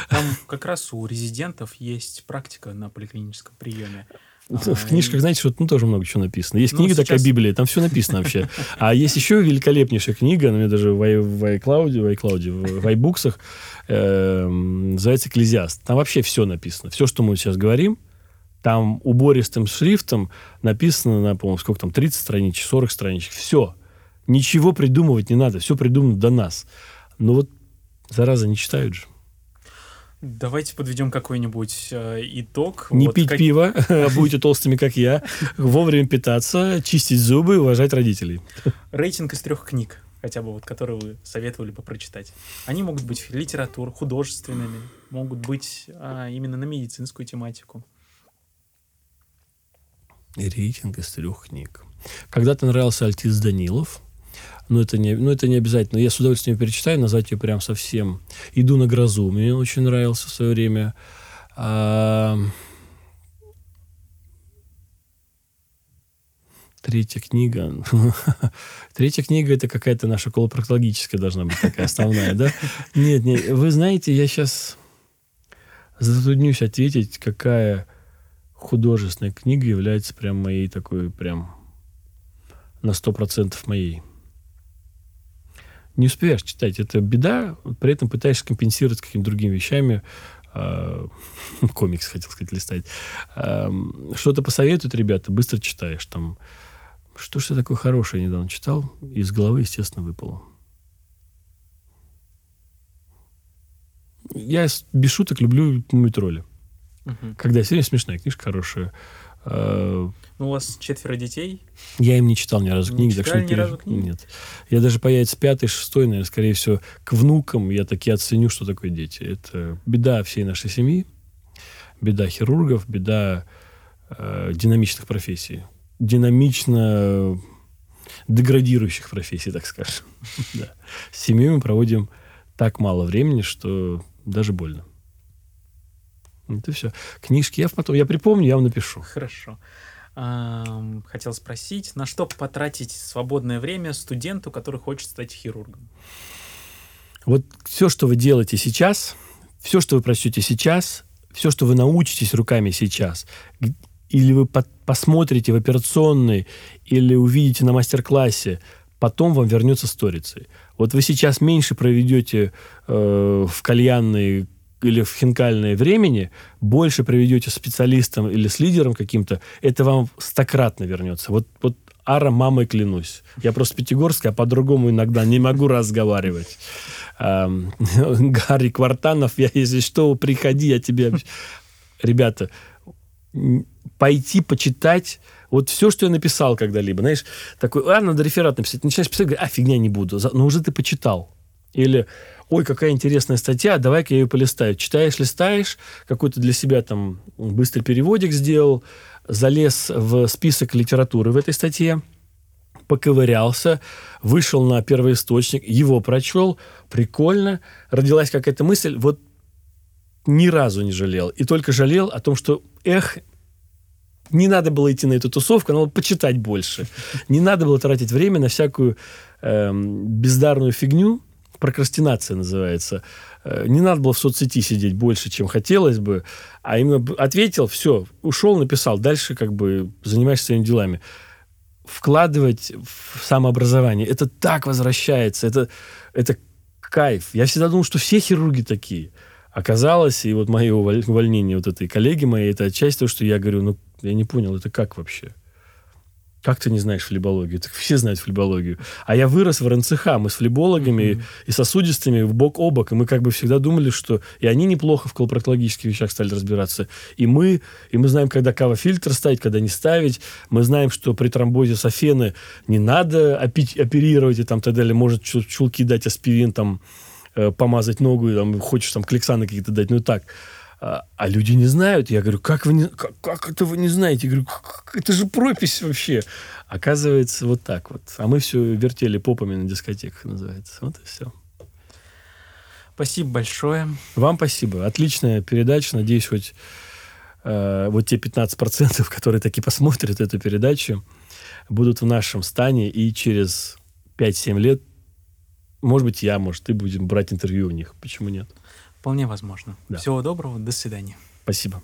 Там как раз у резидентов есть практика на поликлиническом приеме. В а, книжках, знаете, что ну, тоже много чего написано. Есть ну, книга сейчас... такая Библия, там все написано вообще. А есть еще великолепнейшая книга, она даже в iCloud, в iCloud, в iBooks, э, называется «Экклезиаст». Там вообще все написано. Все, что мы сейчас говорим, там убористым шрифтом написано на, по-моему, сколько там, 30 страничек, 40 страничек. Все. Ничего придумывать не надо. Все придумано до нас. Но вот, зараза, не читают же. Давайте подведем какой-нибудь э, итог. Не вот пить как... пиво, а будете толстыми, как я. Вовремя питаться, чистить зубы, уважать родителей. Рейтинг из трех книг, хотя бы вот, которые вы советовали бы прочитать. Они могут быть литератур, художественными, могут быть а, именно на медицинскую тематику. Рейтинг из трех книг. Когда-то нравился Альтис Данилов – но это не, ну, это не обязательно. Я с удовольствием перечитаю, назвать ее прям совсем. «Иду на грозу» мне очень нравился в свое время. А... Третья книга. Третья книга это какая-то наша колопроктологическая должна быть такая основная, да? Нет, нет. Вы знаете, я сейчас затруднюсь ответить, какая художественная книга является прям моей такой, прям на сто процентов моей не успеешь читать. Это беда, при этом пытаешься компенсировать какими-то другими вещами. Э, комикс, хотел сказать, листать. Что-то посоветуют ребята, быстро читаешь. Там, что же такое хорошее недавно читал, из головы, естественно, выпало. Я без шуток люблю Мумитроли. Угу. Когда серия смешная, книжка хорошая. Ну, у вас четверо детей? Я им не читал ни разу книги. Не так что ни разу книги? Нет. Я даже появится пятый, шестой, наверное, скорее всего, к внукам я таки оценю, что такое дети. Это беда всей нашей семьи, беда хирургов, беда э, динамичных профессий. Динамично деградирующих профессий, так скажем. С семьей мы проводим так мало времени, что даже больно. Это все. Книжки я потом, я припомню, я вам напишу. Хорошо. Хотел спросить, на что потратить свободное время студенту, который хочет стать хирургом? Вот все, что вы делаете сейчас, все, что вы прочтете сейчас, все, что вы научитесь руками сейчас, или вы по посмотрите в операционной, или увидите на мастер-классе, потом вам вернется сторицей. Вот вы сейчас меньше проведете э, в кальянной или в хинкальное времени больше проведете специалистом или с лидером каким-то, это вам стократно вернется. Вот, вот ара мамой клянусь. Я просто пятигорский, а по-другому иногда не могу разговаривать. Гарри Квартанов, я, если что, приходи, я тебе... Ребята, пойти почитать вот все, что я написал когда-либо. Знаешь, такой, а, надо реферат написать. Начинаешь писать, говоришь, а, фигня не буду. Но уже ты почитал. Или ой, какая интересная статья, давай-ка я ее полистаю. Читаешь, листаешь, какой-то для себя там быстрый переводик сделал, залез в список литературы в этой статье, поковырялся, вышел на первый источник, его прочел, прикольно, родилась какая-то мысль, вот ни разу не жалел. И только жалел о том, что, эх, не надо было идти на эту тусовку, надо было почитать больше. Не надо было тратить время на всякую эм, бездарную фигню, прокрастинация называется. Э, не надо было в соцсети сидеть больше, чем хотелось бы, а именно ответил, все, ушел, написал, дальше как бы занимаешься своими делами. Вкладывать в самообразование, это так возвращается, это, это кайф. Я всегда думал, что все хирурги такие. Оказалось, и вот мое увольнение вот этой коллеги моей, это часть того, что я говорю, ну, я не понял, это как вообще? Как ты не знаешь флебологию? Так все знают флебологию. А я вырос в РНЦХ. Мы с флебологами mm-hmm. и сосудистыми в бок о бок. И мы как бы всегда думали, что и они неплохо в колопроктологических вещах стали разбираться. И мы, и мы знаем, когда кава-фильтр ставить, когда не ставить. Мы знаем, что при тромбозе софены не надо оперировать и там так далее. Может чулки дать аспирин, там, э, помазать ногу, и, там, хочешь там кликсаны какие-то дать. Ну и так. А, а люди не знают. Я говорю, как вы не, как, как это вы не знаете? Я говорю, как, это же пропись вообще. Оказывается, вот так вот. А мы все вертели попами на дискотеках, называется. Вот и все. Спасибо большое. Вам спасибо. Отличная передача. Надеюсь, хоть э, вот те 15%, которые таки посмотрят эту передачу, будут в нашем стане и через 5-7 лет, может быть, я, может, ты будем брать интервью у них. Почему нет? Вполне возможно. Да. Всего доброго, до свидания. Спасибо.